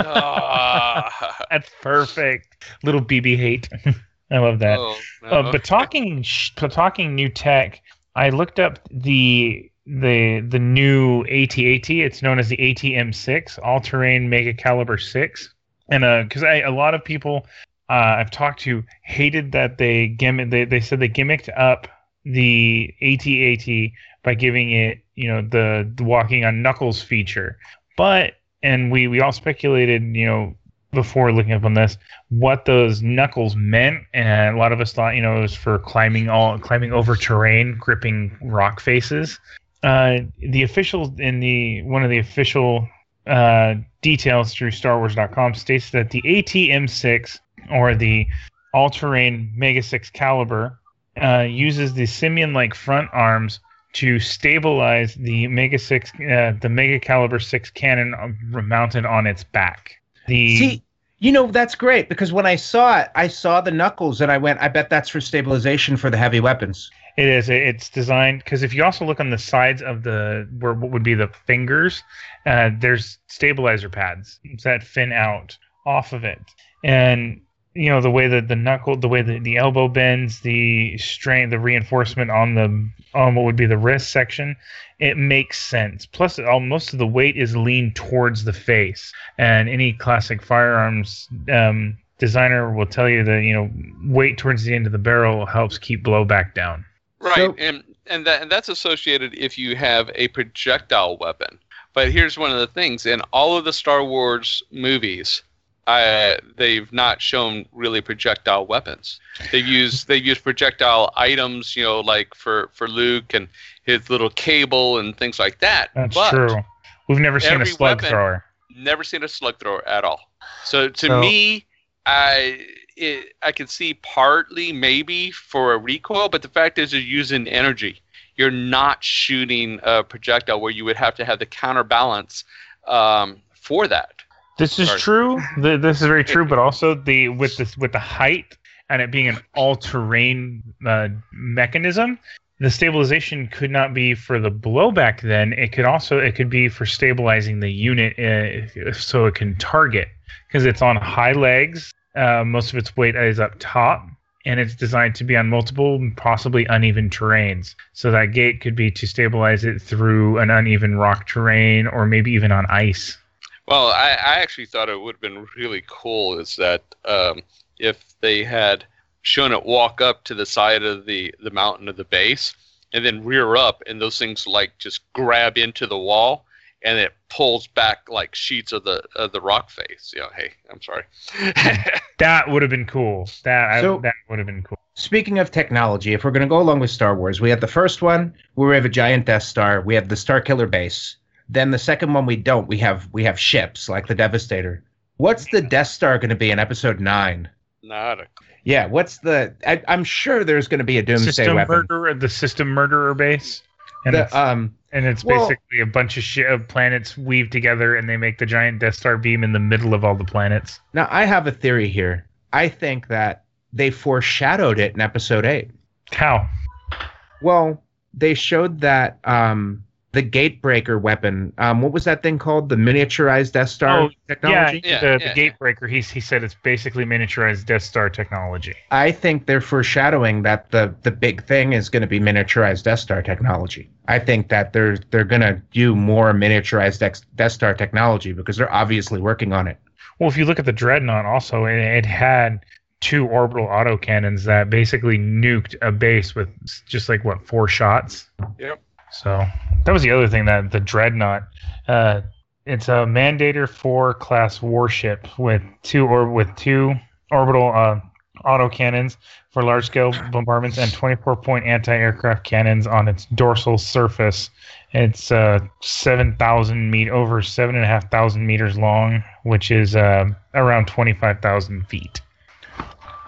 Ah. That's perfect. Little BB hate. I love that. oh, no. Uh, but talking but talking new tech, I looked up the the the new AT-AT. It's known as the ATM6, All Terrain Mega Caliber 6, and uh, because I a lot of people uh, I've talked to hated that they gimmick they they said they gimmicked up the AT-AT by giving it you know the, the walking on knuckles feature, but and we we all speculated you know before looking up on this what those knuckles meant and a lot of us thought you know it was for climbing all climbing over terrain gripping rock faces uh, the officials in the one of the official uh, details through StarWars.com states that the ATM-6 or the all-terrain Mega 6 caliber uh, uses the simian-like front arms to stabilize the Mega 6, uh, the Mega Caliber 6 cannon uh, mounted on its back. The See, you know that's great because when I saw it, I saw the knuckles and I went, I bet that's for stabilization for the heavy weapons. It is. It's designed because if you also look on the sides of the where what would be the fingers, uh, there's stabilizer pads that fin out off of it, and you know the way that the knuckle, the way that the elbow bends, the strain, the reinforcement on the on what would be the wrist section, it makes sense. Plus, all, most of the weight is leaned towards the face, and any classic firearms. Um, Designer will tell you that you know weight towards the end of the barrel helps keep blowback down. Right, So- and and that and that's associated if you have a projectile weapon. But here's one of the things: in all of the Star Wars movies, uh, they've not shown really projectile weapons. They've used they've used projectile items, you know, like for for Luke and his little cable and things like that. That's but true. We've never seen a slug weapon- thrower. never seen a slug thrower at all. So to So- me, I it, I can see partly maybe for a recoil, but the fact is you're using energy. You're not shooting a projectile where you would have to have the counterbalance um, for that. This is Sorry. true. Th- This is very true, but also the with this with the height and it being an all-terrain uh, mechanism, the stabilization could not be for the blowback. Then it could also it could be for stabilizing the unit uh, so it can target because it's on high legs. Uh, most of its weight is up top, and it's designed to be on multiple, possibly uneven terrains. So that gate could be to stabilize it through an uneven rock terrain or maybe even on ice. Well, I, I actually thought it would have been really cool is that um, if they had shown it walk up to the side of the, the mountain of the base and then rear up and those things like just grab into the wall and it pulls back like sheets of the of the rock face. You know, hey, I'm sorry. That would have been cool. That So- I, that would have been cool. Speaking of technology, if we're going to go along with Star Wars, we have the first one where we have a giant Death Star. We have the Star Killer base. Then the second one we don't. We have we have ships like the Devastator. What's the Death Star going to be in Episode Nine? Not a Yeah, what's the? I, I'm sure there's going to be a Doomsday System weapon. murderer, the system murderer base, and it's, um, and it's well- basically a bunch of shit of planets weave together, and they make the giant Death Star beam in the middle of all the planets. now I have a theory here. I think that they foreshadowed it in Episode Eight. How? Well, they showed that um, the Gatebreaker weapon. Um, what was that thing called? The miniaturized Death Star Oh, technology. Yeah, the, yeah, the Gatebreaker. He he said it's basically miniaturized Death Star technology. I think they're foreshadowing that the the big thing is going to be miniaturized Death Star technology. I think that they're they're going to do more miniaturized Dex- Death Star technology because they're obviously working on it. Well, if you look at the Dreadnought, also it, it had two orbital autocannons that basically nuked a base with just like what four shots. Yep. So that was the other thing that the Dreadnought. Uh, it's a Mandator four class warship with two or with two orbital uh, autocannons for large scale bombardments and 24 point anti aircraft cannons on its dorsal surface. It's uh, 7,000 meet over seven and a half thousand meters long, which is uh, around 25,000 feet.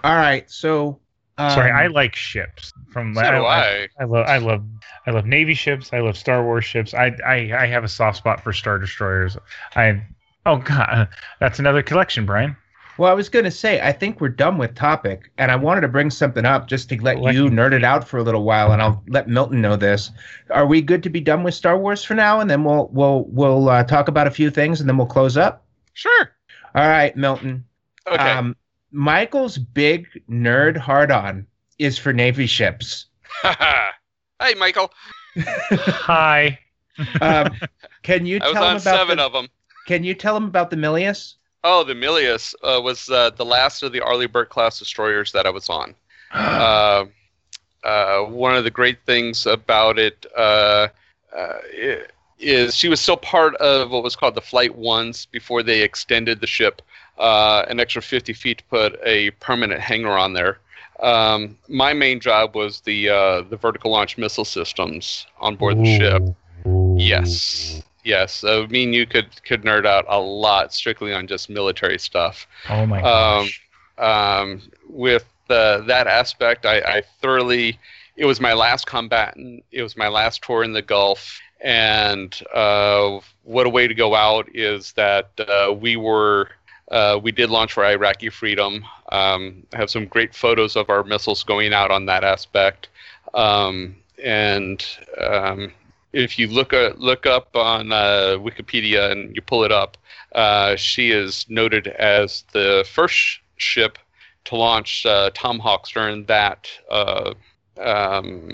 All right, so um, Sorry, I like ships. From so do I. I love I love I love Navy ships. I love Star Wars ships. I I, I have a soft spot for Star Destroyers. I oh god, that's another collection, Brian. Well, I was going to say I think we're done with topic, and I wanted to bring something up just to let Let you me- nerd it out for a little while, and I'll let Milton know this. Are we good to be done with Star Wars for now, and then we'll we'll we'll uh, talk about a few things, and then we'll close up? Sure. All right, Milton. Okay. Um, Michael's big nerd hard on is for Navy ships. hey, Michael. Hi. Um, can you I was tell him on about seven the, of them. Can you tell him about the Milius? Oh, the Milius uh, was uh, the last of the Arleigh Burke class destroyers that I was on. uh, uh, one of the great things about it uh, uh, i- she was still part of what was called the Flight Ones before they extended the ship uh, an extra 50 feet to put a permanent hangar on there. Um, my main job was the uh, the vertical launch missile systems on board the ship. Yes. Yes, uh, me and you could could nerd out a lot strictly on just military stuff. Oh my Um, gosh. um, with the, that aspect, I, I thoroughly. It was my last combatant. It was my last tour in the Gulf, and uh, what a way to go out is that uh, we were. Uh, we did launch for Iraqi freedom. Um, have some great photos of our missiles going out on that aspect, um, and um, if you look uh, look up on uh, Wikipedia and you pull it up, uh, she is noted as the first ship to launch uh, Tomahawks during that. Uh, um,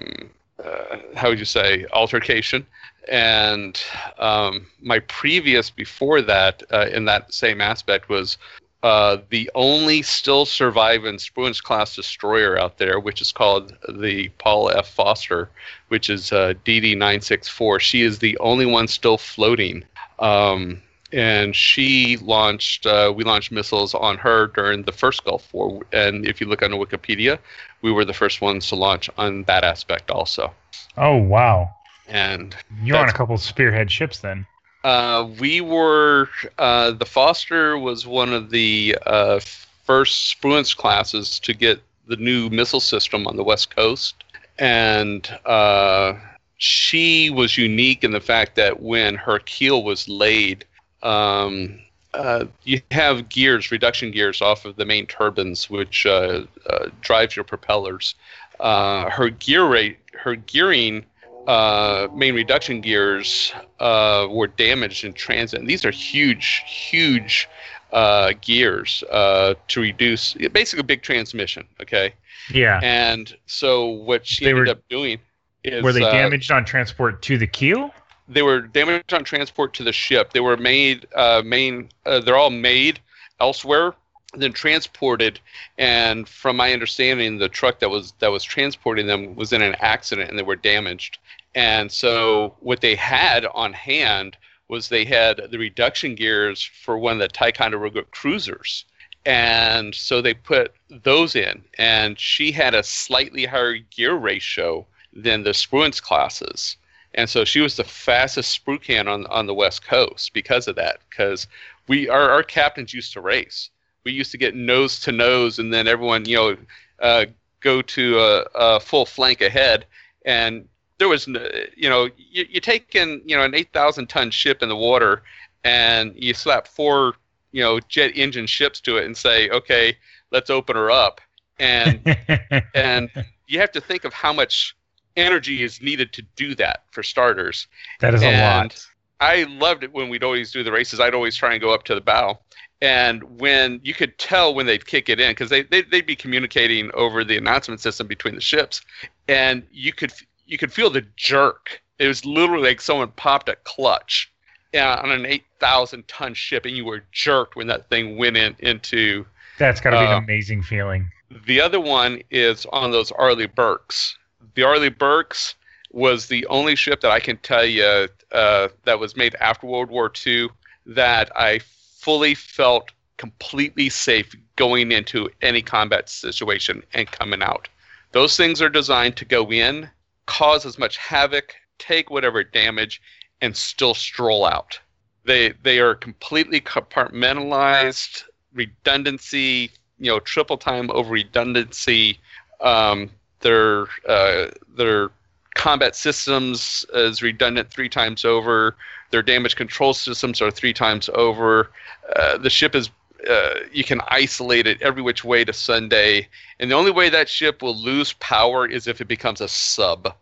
how would you say altercation? And um, my previous before that, uh, in that same aspect, was uh, the only still surviving Spruance class destroyer out there, which is called the Paul F. Foster, which is uh, DD 964. She is the only one still floating. Um, and she launched, uh, we launched missiles on her during the first Gulf War. And if you look on Wikipedia, we were the first ones to launch on that aspect also. Oh wow. And You're on a couple spearhead ships then. Uh, we were uh, the Foster was one of the uh, first Spruance classes to get the new missile system on the West Coast, and uh, she was unique in the fact that when her keel was laid, um, uh, you have gears, reduction gears off of the main turbines, which uh, uh, drives your propellers. Uh, her gear rate, her gearing uh, main reduction gears uh, were damaged in transit. And these are huge, huge uh, gears uh, to reduce basically a big transmission. Okay, Yeah. and so what she They ended were- up doing is Were they uh, damaged on transport to the keel? they were damaged on transport to the ship. They were made uh, main. Uh, they're all made elsewhere, then transported. And from my understanding, the truck that was that was transporting them was in an accident and they were damaged. And so what they had on hand was they had the reduction gears for one of the Ticonderoga cruisers. And so they put those in, and she had a slightly higher gear ratio than the Spruance classes. And so she was the fastest sprue can on on the West Coast because of that. Because we our, our captains used to race. We used to get nose to nose, and then everyone you know uh, go to a, a full flank ahead, and there was you know you you take in you know an eight thousand ton ship in the water, and you slap four you know jet engine ships to it and say okay let's open her up, and and you have to think of how much energy is needed to do that for starters. that is a lot. I loved it when we'd always do the races. I'd always try and go up to the bow. And when you could tell when they'd kick it in, because they, they, they'd be communicating over the announcement system between the ships, and you could you could feel the jerk. It was literally like someone popped a clutch uh, on an 8,000 ton ship, and you were jerked when that thing went in into That's got to be uh, an amazing feeling. the other one is on those Arleigh Burkes. The Arleigh Burkes was the only ship that I can tell you uh, that was made after World War II that I fully felt completely safe going into any combat situation and coming out. Those things are designed to go in, cause as much havoc, take whatever damage, and still stroll out. They they are completely compartmentalized, redundancy, you know, triple time over redundancy. Um, their uh, their combat systems is redundant three times over. Their damage control systems are three times over. Uh, the ship is uh, you can isolate it every which way to Sunday, and the only way that ship will lose power is if it becomes a sub.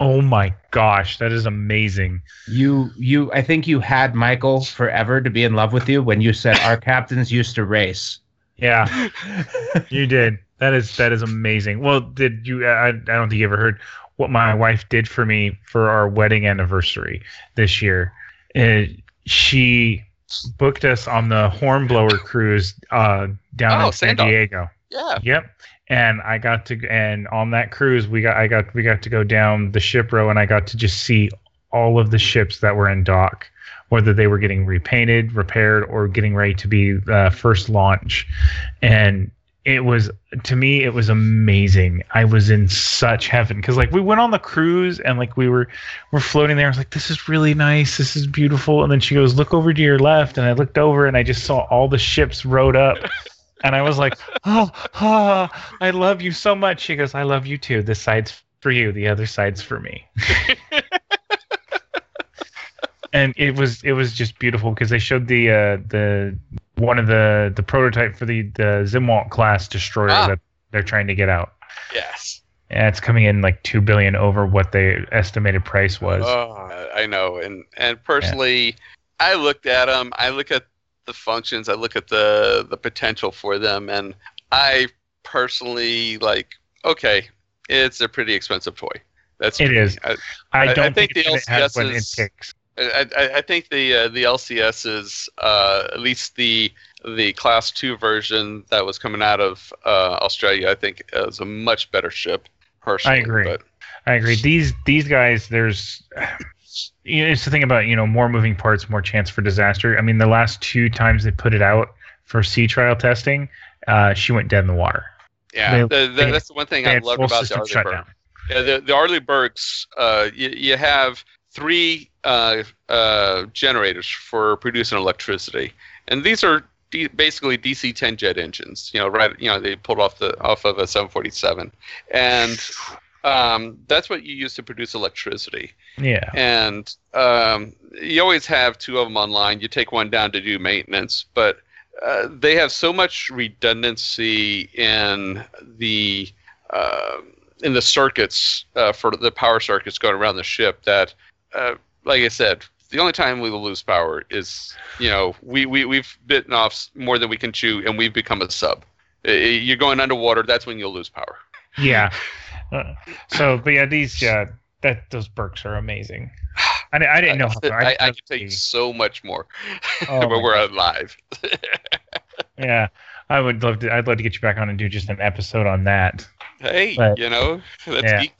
Oh my gosh, that is amazing. You, you, I think you had Michael forever to be in love with you when you said our captains used to race. Yeah, you did. That is that is amazing. Well, did you? I, I don't think you ever heard what my wife did for me for our wedding anniversary this year. And she booked us on the Hornblower cruise uh, down Oh, in San Diego. Yeah. Yep. And I got to and on that cruise we got I got we got to go down the ship row and I got to just see all of the ships that were in dock, whether they were getting repainted, repaired, or getting ready to be uh, first launch. And it was to me it was amazing. I was in such heaven. Because like we went on the cruise and like we were we're floating there. I was like this is really nice. This is beautiful. And then she goes look over to your left. And i looked over and i just saw all the ships rowed up. And i was like oh, oh i love you so much. She goes i love you too. This side's for you. The other side's for me and it was it was just beautiful because they showed the uh the one of the the prototype for the the Zumwalt class destroyer Ah. that they're trying to get out. Yes. And it's coming in like two billion over what the estimated price was. Oh, I know. And and personally, I looked at them. I look at the functions. I look at the the potential for them, and I personally like. Okay, it's a pretty expensive toy. That's It me. is. I, I I- I don't think think, the it has what it LCS takes. I, I, I think the uh, the LCS is uh, at least the the class two version that was coming out of uh, Australia. I think is a much better ship. Personally, I agree. But I agree. These these guys, there's you know, it's the thing about you know more moving parts, more chance for disaster. I mean, the last two times they put it out for sea trial testing, uh, she went dead in the water. yeah, They- the, the, they- that's the one thing I love about the Arleigh Burke. Yeah, the, the Arleigh Burkes, uh, you, you have three uh, uh, generators for producing electricity, and these are D- basically DC 10 jet engines. You know, right? You know, they pulled off the off of a 747, and um, that's what you use to produce electricity. Yeah. And um, you always have two of them online. You take one down to do maintenance, but uh, they have so much redundancy in the uh, in the circuits uh, for the power circuits going around the ship that, uh, like I said, the only time we will lose power is you know we, we we've bitten off more than we can chew and we've become a sub. Uh, You're going underwater. That's when you'll lose power. Yeah. Uh, so, but yeah, these yeah, that those Burkes are amazing. I, I didn't know how. I, I, I, could take so much more Oh when we're alive. yeah, I would love to. I'd love to get you back on and do just an episode on that. Hey, But- you know, let's yeah. geek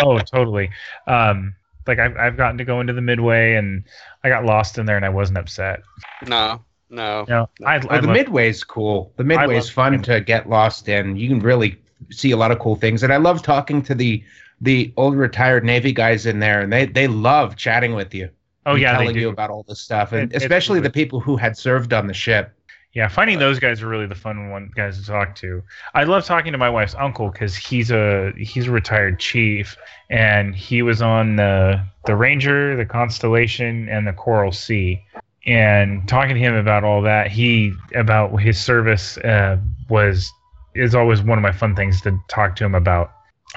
oh, totally. Um, like I've I've gotten to go into the midway and I got lost in there and I wasn't upset. No, no. You know, I, I the love- midway's cool. The midway's fun Midway. to get lost in. You can really see a lot of cool things, and I love talking to the the old retired Navy guys in there, and they they love chatting with you. oh and yeah, they telling you about all this stuff, and It- especially really- the people who had served on the ship. Yeah, finding those guys are really the fun one guys to talk to. I love talking to my wife's uncle because he's a he's a retired chief and he was on the the Ranger, the Constellation, and the Coral Sea. And talking to him about all that, he about his service uh, was is always one of my fun things to talk to him about.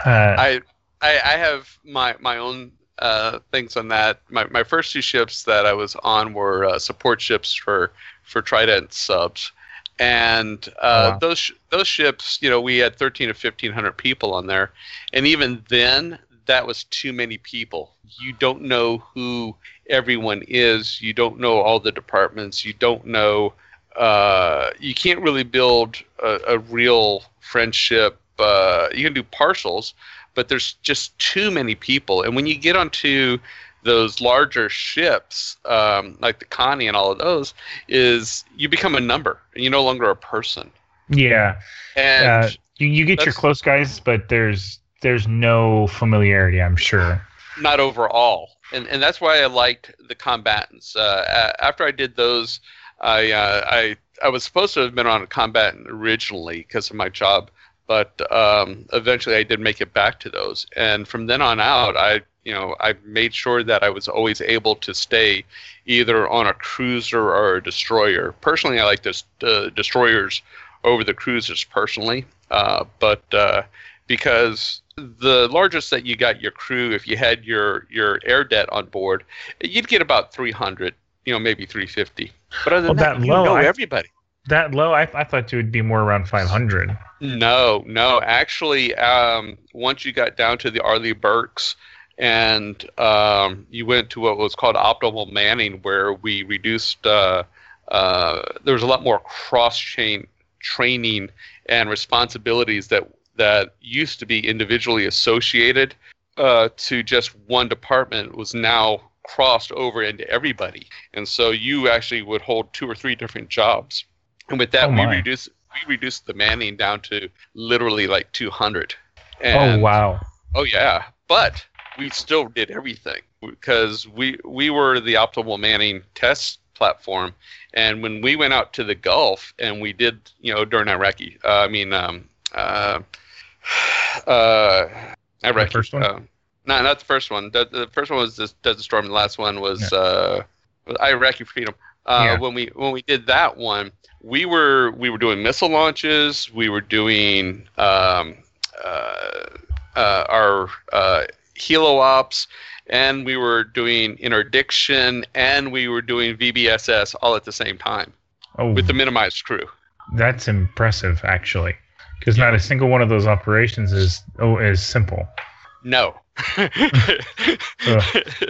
Uh, I, I I have my my own uh, things on that. My my first two ships that I was on were uh, support ships for for Trident subs, and uh, Oh, wow. those sh- those ships, you know, we had thirteen to fifteen hundred people on there, and even then, that was too many people. You don't know who everyone is. You don't know all the departments. You don't know. Uh, you can't really build a, a real friendship. Uh, you can do partials, but there's just too many people. And when you get onto those larger ships, um, like the Connie and all of those, is you become a number and you're no longer a person. yeah, And uh, you, you get your close guys, but there's there's no familiarity. I'm sure. not overall. And and that's why I liked the combatants. Uh, after I did those, I uh, I I was supposed to have been on a combatant originally because of my job, but um, eventually I did make it back to those. And from then on out, I you know I made sure that I was always able to stay either on a cruiser or a destroyer. Personally, I like this uh, destroyers over the cruisers personally, uh, but uh, because the largest that you got your crew, if you had your your air debt on board, you'd get about 300, you know, maybe 350. But other than Well, that, that you low, know I- everybody. That low, I, I thought it would be more around 500. No, no. Actually, um, once you got down to the Arleigh Burkes and um, you went to what was called optimal manning, where we reduced, uh, uh, there was a lot more cross chain training and responsibilities that, that used to be individually associated uh, to just one department was now crossed over into everybody. And so you actually would hold two or three different jobs. And with that, Oh, we reduced we reduced the manning down to literally like 200. oh wow. Oh yeah, but we still did everything because we we were the optimal manning test platform, and when we went out to the Gulf and we did, you know, during Iraqi, uh, I mean, um, uh, uh, Iraqi, first one? Uh, no, not the first one. The, the first one was this Desert Storm. The last one was uh, was Iraqi Freedom. Uh, Yeah. When we when we did that one, we were we were doing missile launches. We were doing um, uh, uh, our uh, helo ops, and we were doing interdiction, and we were doing VBSS all at the same time Oh, with the minimized crew. that's impressive actually, because not a single one of those operations is oh is simple. No. So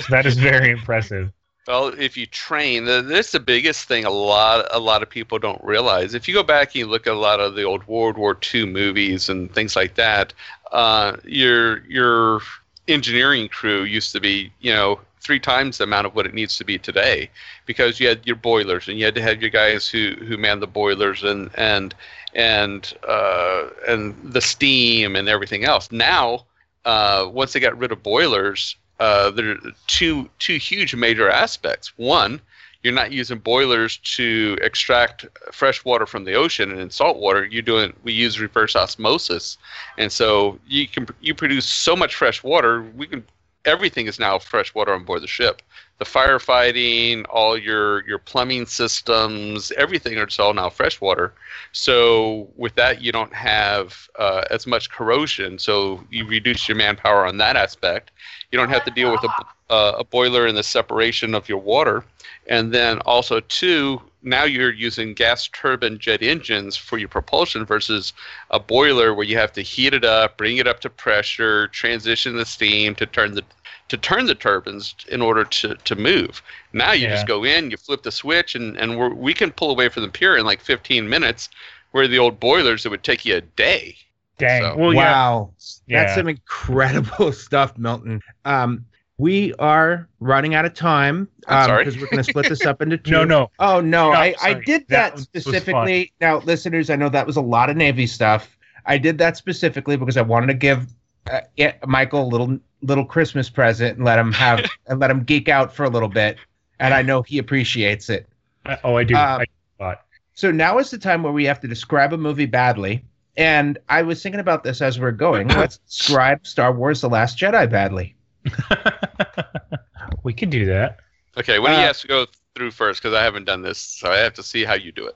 that is very impressive. Well, if you train, that's the biggest thing. A lot, a lot of people don't realize. If you go back and you look at a lot of the old World War II movies and things like that, uh, your your engineering crew used to be, you know, three times the amount of what it needs to be today, because you had your boilers and you had to have your guys who who man the boilers and and and uh, and the steam and everything else. Now, uh, once they got rid of boilers, uh, there are two two huge major aspects. One, you're not using boilers to extract fresh water from the ocean and in salt water. You're doing we use reverse osmosis, and so you can you produce so much fresh water. We can everything is now fresh water on board the ship. The firefighting, all your your plumbing systems, everything is all now freshwater. So with that, you don't have uh, as much corrosion. So you reduce your manpower on that aspect. You don't have to deal with a, uh, a boiler and the separation of your water. And then also two, now you're using gas turbine jet engines for your propulsion versus a boiler where you have to heat it up, bring it up to pressure, transition the steam to turn the to turn the turbines in order to, to move. Now you Yeah. just go in, you flip the switch, and, and we're, we can pull away from the pier in like 15 minutes, where the old boilers, it would take you a day. Dang. So- well, wow, yeah. that's some incredible stuff, Milton. Um, we are running out of time I'm sorry. because we're going to split this up into two. No, no. Oh no, No, I, I did That that, was- was specifically. Now, listeners, I know that was a lot of Navy stuff. I did that specifically because I wanted to give uh, yeah, Michael a little little Christmas present and let him have and let him geek out for a little bit. And I know he appreciates it. I- Oh, I do. Um, I thought. So now is the time where we have to describe a movie badly. And I was thinking about this as we're going. Let's describe Star Wars: The Last Jedi badly. we could do that. Okay, what do you Uh, have to go through first? Because I haven't done this, so I have to see how you do it.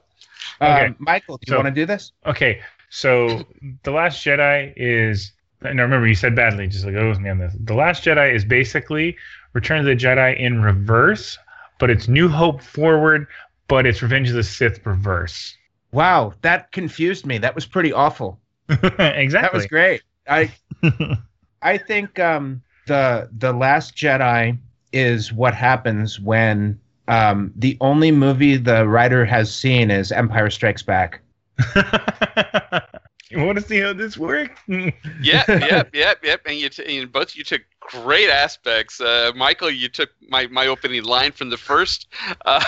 Okay. Um, Michael, do you So- want to do this? Okay, so the Last Jedi is. And remember, you said badly, just like oh, me on this. The Last Jedi is basically Return of the Jedi in reverse, but it's New Hope forward, but it's Revenge of the Sith reverse. Wow, that confused me. That was pretty awful. exactly. That was great. I I think um, the the Last Jedi is what happens when um, the only movie the writer has seen is Empire Strikes Back. you want to see how this works? Yep, yep, yep, yep. And you, t- and both you took great aspects. Uh, Michael, you took my, my opening line from the first. Uh,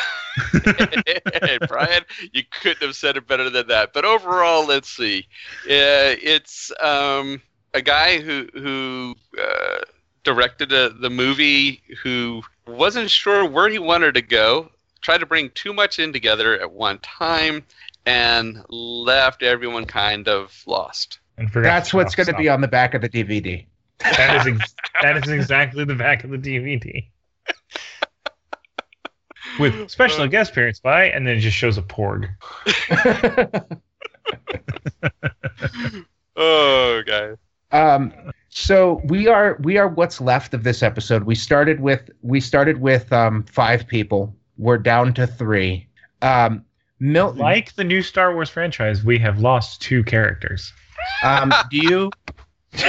and Brian, you couldn't have said it better than that. But overall, let's see. Uh, it's um, a guy who who uh, directed a, the movie who wasn't sure where he wanted to go. Tried to bring too much in together at one time. And left everyone kind of lost. And That's to what's going to be on the back of the DVD. That is ex- that is exactly the back of the DVD. With special guest appearance by, and then it just shows a porg. Oh, guys. um, so we are we are what's left of this episode. We started with we started with um, five people. We're down to three. Um, Milton, Like the new Star Wars franchise, we have lost two characters. um, do you?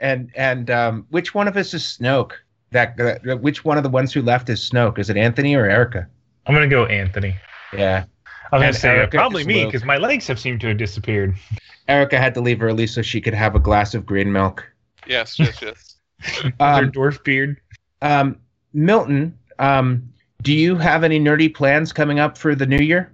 and and um, which one of us is Snoke? That uh, which one of the ones who left is Snoke? Is it Anthony or Erica? I'm gonna go Anthony. Yeah, I was gonna say uh, Erica probably me because my legs have seemed to have disappeared. Erica had to leave early so she could have a glass of green milk. Yes, yes, yes. Their Um, dwarf beard. um, Milton, um, do you have any nerdy plans coming up for the new year?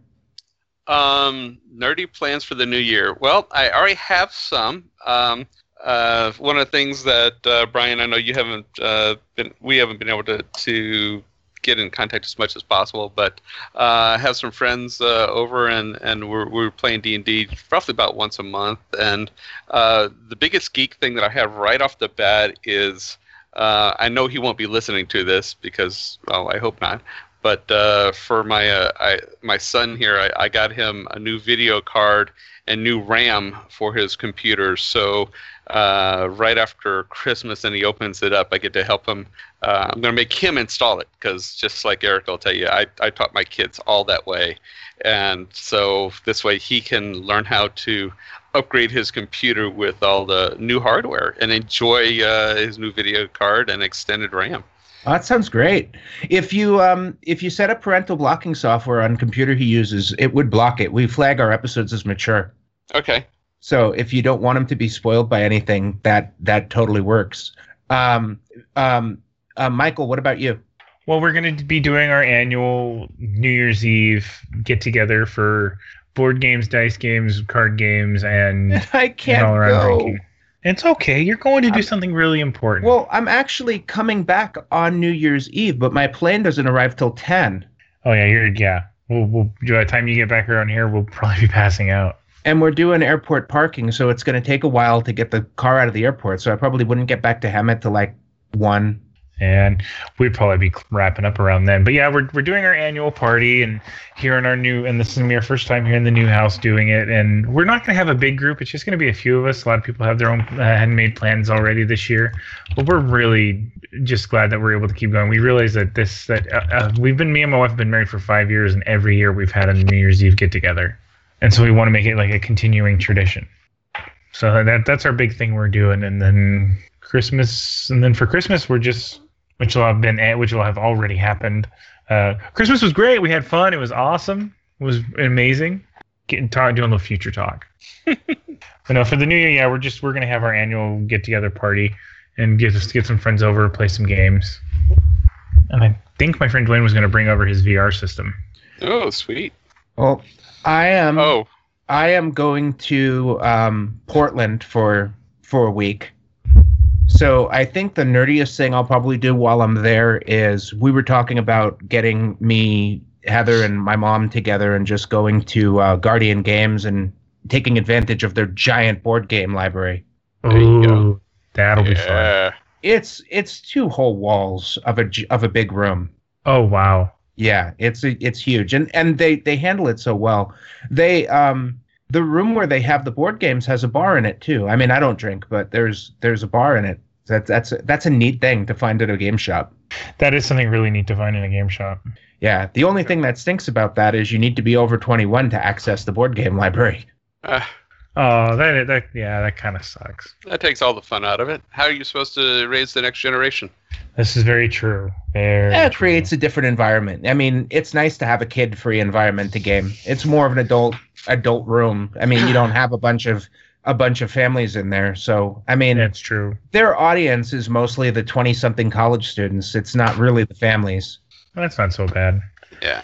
Um, nerdy plans for the new year. Well, I already have some. Um, uh, one of the things that uh, Brian, I know you haven't uh, been, we haven't been able to to get in contact as much as possible, but uh, I have some friends uh, over and and we're we're playing D and D roughly about once a month. And uh, the biggest geek thing that I have right off the bat is. Uh, I know he won't be listening to this because, well, I hope not but uh, for my uh, I, my son here, I, I got him a new video card and new RAM for his computer. So uh, right after Christmas, and he opens it up, I get to help him. Uh, I'm going to make him install it because just like Eric will tell you, I, I taught my kids all that way, and so this way he can learn how to upgrade his computer with all the new hardware and enjoy uh, his new video card and extended RAM. Oh, that sounds great. If you um if you set up parental blocking software on computer he uses, it would block it. We flag our episodes as mature. Okay. So if you don't want him to be spoiled by anything, that that totally works. Um, um, uh, Michael, what about you? Well, we're going to be doing our annual New Year's Eve get together for board games, dice games, card games, and I can't all around go. drinking. It's okay. You're going to do I'm- something really important. Well, I'm actually coming back on New Year's Eve, but my plane doesn't arrive till ten. Oh yeah, you're yeah. We'll, we'll by the time you get back around here, we'll probably be passing out. and we're doing airport parking, so it's going to take a while to get the car out of the airport. So I probably wouldn't get back to Hemet till like one. And we'd probably be wrapping up around then. But yeah, we're we're doing our annual party and here in our new and this is gonna be our first time here in the new house doing it. And we're not gonna have a big group. It's just gonna be a few of us. A lot of people have their own uh, handmade plans already this year, but we're really just glad that we're able to keep going. We realize that this that uh, uh, we've been me and my wife have been married for five years, and every year we've had a New Year's Eve get together, and so we want to make it like a continuing tradition. So that that's our big thing we're doing, and then Christmas, and then for Christmas we're just which will have been at, which will have already happened. Uh, Christmas was great. We had fun. It was awesome. It was amazing. Getting talk, doing a little future talk. but no, for the new year, yeah, we're just we're gonna have our annual get together party and get us get some friends over, play some games. And I think my friend Dwayne was gonna bring over his VR system. Oh, sweet. Well, I am. Oh, I am going to um, Portland for for a week. So I think the nerdiest thing I'll probably do while I'm there is we were talking about getting me, Heather, and my mom together and just going to uh, Guardian Games and taking advantage of their giant board game library. There you go. Ooh, that'll be fun. It's it's two whole walls of a of a big room. Oh wow. Yeah, it's it's huge, and and they they handle it so well. They um the room where they have the board games has a bar in it too. I mean, I don't drink, but there's there's a bar in it. That's that's that's a neat thing to find at a game shop. That is something really neat to find in a game shop. Yeah, the only thing that stinks about that is you need to be over 21 to access the board game library. Ah, Oh, that that yeah, that kind of sucks. that takes all the fun out of it. How are you supposed to raise the next generation? This is very true. Very Yeah, it true. creates a different environment. I mean, it's nice to have a kid-free environment to game. It's more of an adult adult room. I mean, you don't have a bunch of a bunch of families in there. So, I mean, That's true. their audience is mostly the 20 something college students. It's not really the families. That's not so bad. Yeah.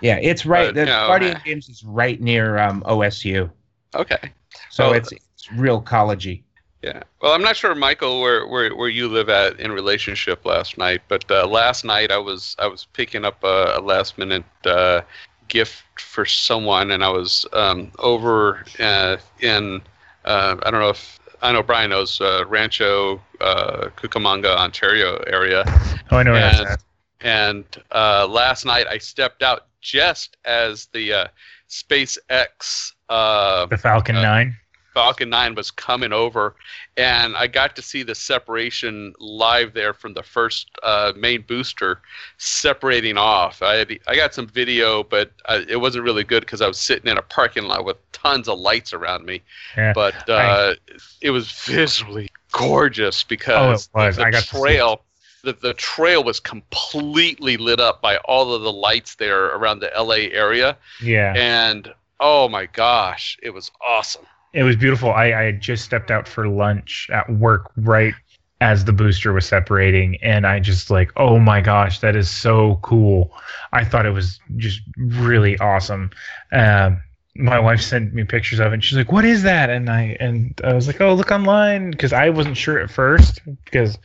Yeah, it's right. But, the no, Guardian Games is right near um, OSU. Okay. So Well, it's, it's real collegey. Yeah. Well, I'm not sure, Michael, where, where, where you live at in relationship last night, but uh, last night I was I was picking up a, a last minute uh, gift for someone, and I was um, over uh, in uh, I don't know if I know Brian knows uh, Rancho uh, Cucamonga, Ontario area, Oh, I know and, and uh, last night I stepped out just as the uh, SpaceX. Uh, The Falcon 9. Falcon 9 was coming over, and I got to see the separation live there from the first uh, main booster separating off. I, had, I got some video, but uh, it wasn't really good because I was sitting in a parking lot with tons of lights around me. Yeah. But uh, it was visually gorgeous because Oh, the I got to see it. trail. The, the trail was completely lit up by all of the lights there around the LA area. Yeah. And oh my gosh, it was awesome. It was beautiful. I, I had just stepped out for lunch at work right as the booster was separating, and I just like, oh my gosh, that is so cool. I thought it was just really awesome. Um, my wife sent me pictures of it. And she's like, "What is that?" And I and I was like, "Oh, look online," because I wasn't sure at first because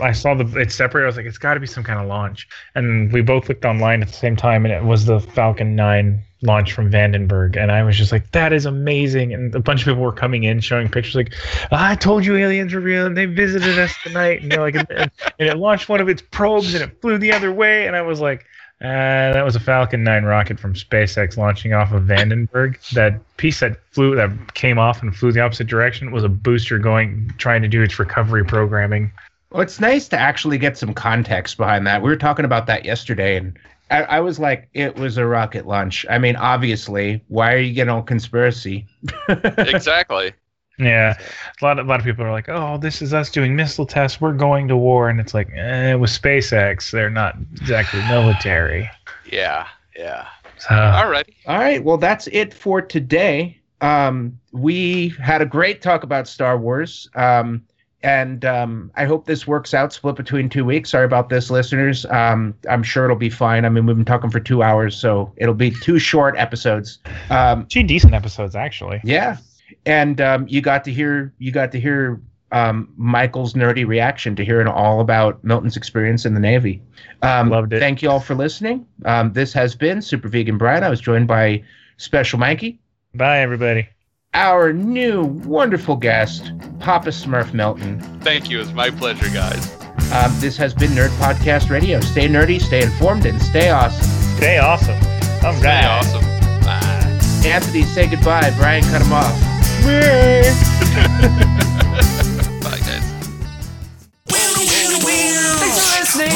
I saw the it's separate. I was like, "It's got to be some kind of launch." And we both looked online at the same time, and it was the Falcon 9 launch from Vandenberg. And I was just like, "That is amazing!" And a bunch of people were coming in showing pictures, like, "I told you aliens were real, and they visited us tonight." And know, like, and, and it launched one of its probes, and it flew the other way. And I was like. Uh, that was a Falcon 9 rocket from SpaceX launching off of Vandenberg. That piece that flew, that came off and flew the opposite direction, was a booster going, trying to do its recovery programming. Well, it's nice to actually get some context behind that. We were talking about that yesterday, and I, I was like, it was a rocket launch. I mean, obviously, why are you getting all conspiracy? exactly. Yeah, a lot, of, a lot of people are like, "Oh, this is us doing missile tests. We're going to war," and it's like, eh, with SpaceX, they're not exactly military. Yeah, yeah. So, Alrighty. All right. Well, that's it for today. Um, we had a great talk about Star Wars. Um, and um, I hope this works out split between two weeks. Sorry about this, listeners. Um, I'm sure it'll be fine. I mean, we've been talking for two hours, so it'll be two short episodes. Um, two decent episodes actually. yeah, and um, you got to hear you got to hear um, Michael's nerdy reaction to hearing all about Milton's experience in the Navy. Um, Loved it. Thank you all for listening. Um, this has been Super Vegan Brian. I was joined by Special Mikey, Bye, everybody. our new wonderful guest, Papa Smurf Milton. Thank you. It's my pleasure, guys. Um, this has been Nerd Podcast Radio. Stay nerdy, stay informed, and stay awesome. Stay awesome. All Stay right. awesome. Bye. Anthony, say goodbye. Brian, cut him off. Bye, guys. Thanks for listening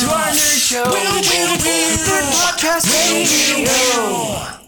to our nerd show. Nerd Podcast Radio.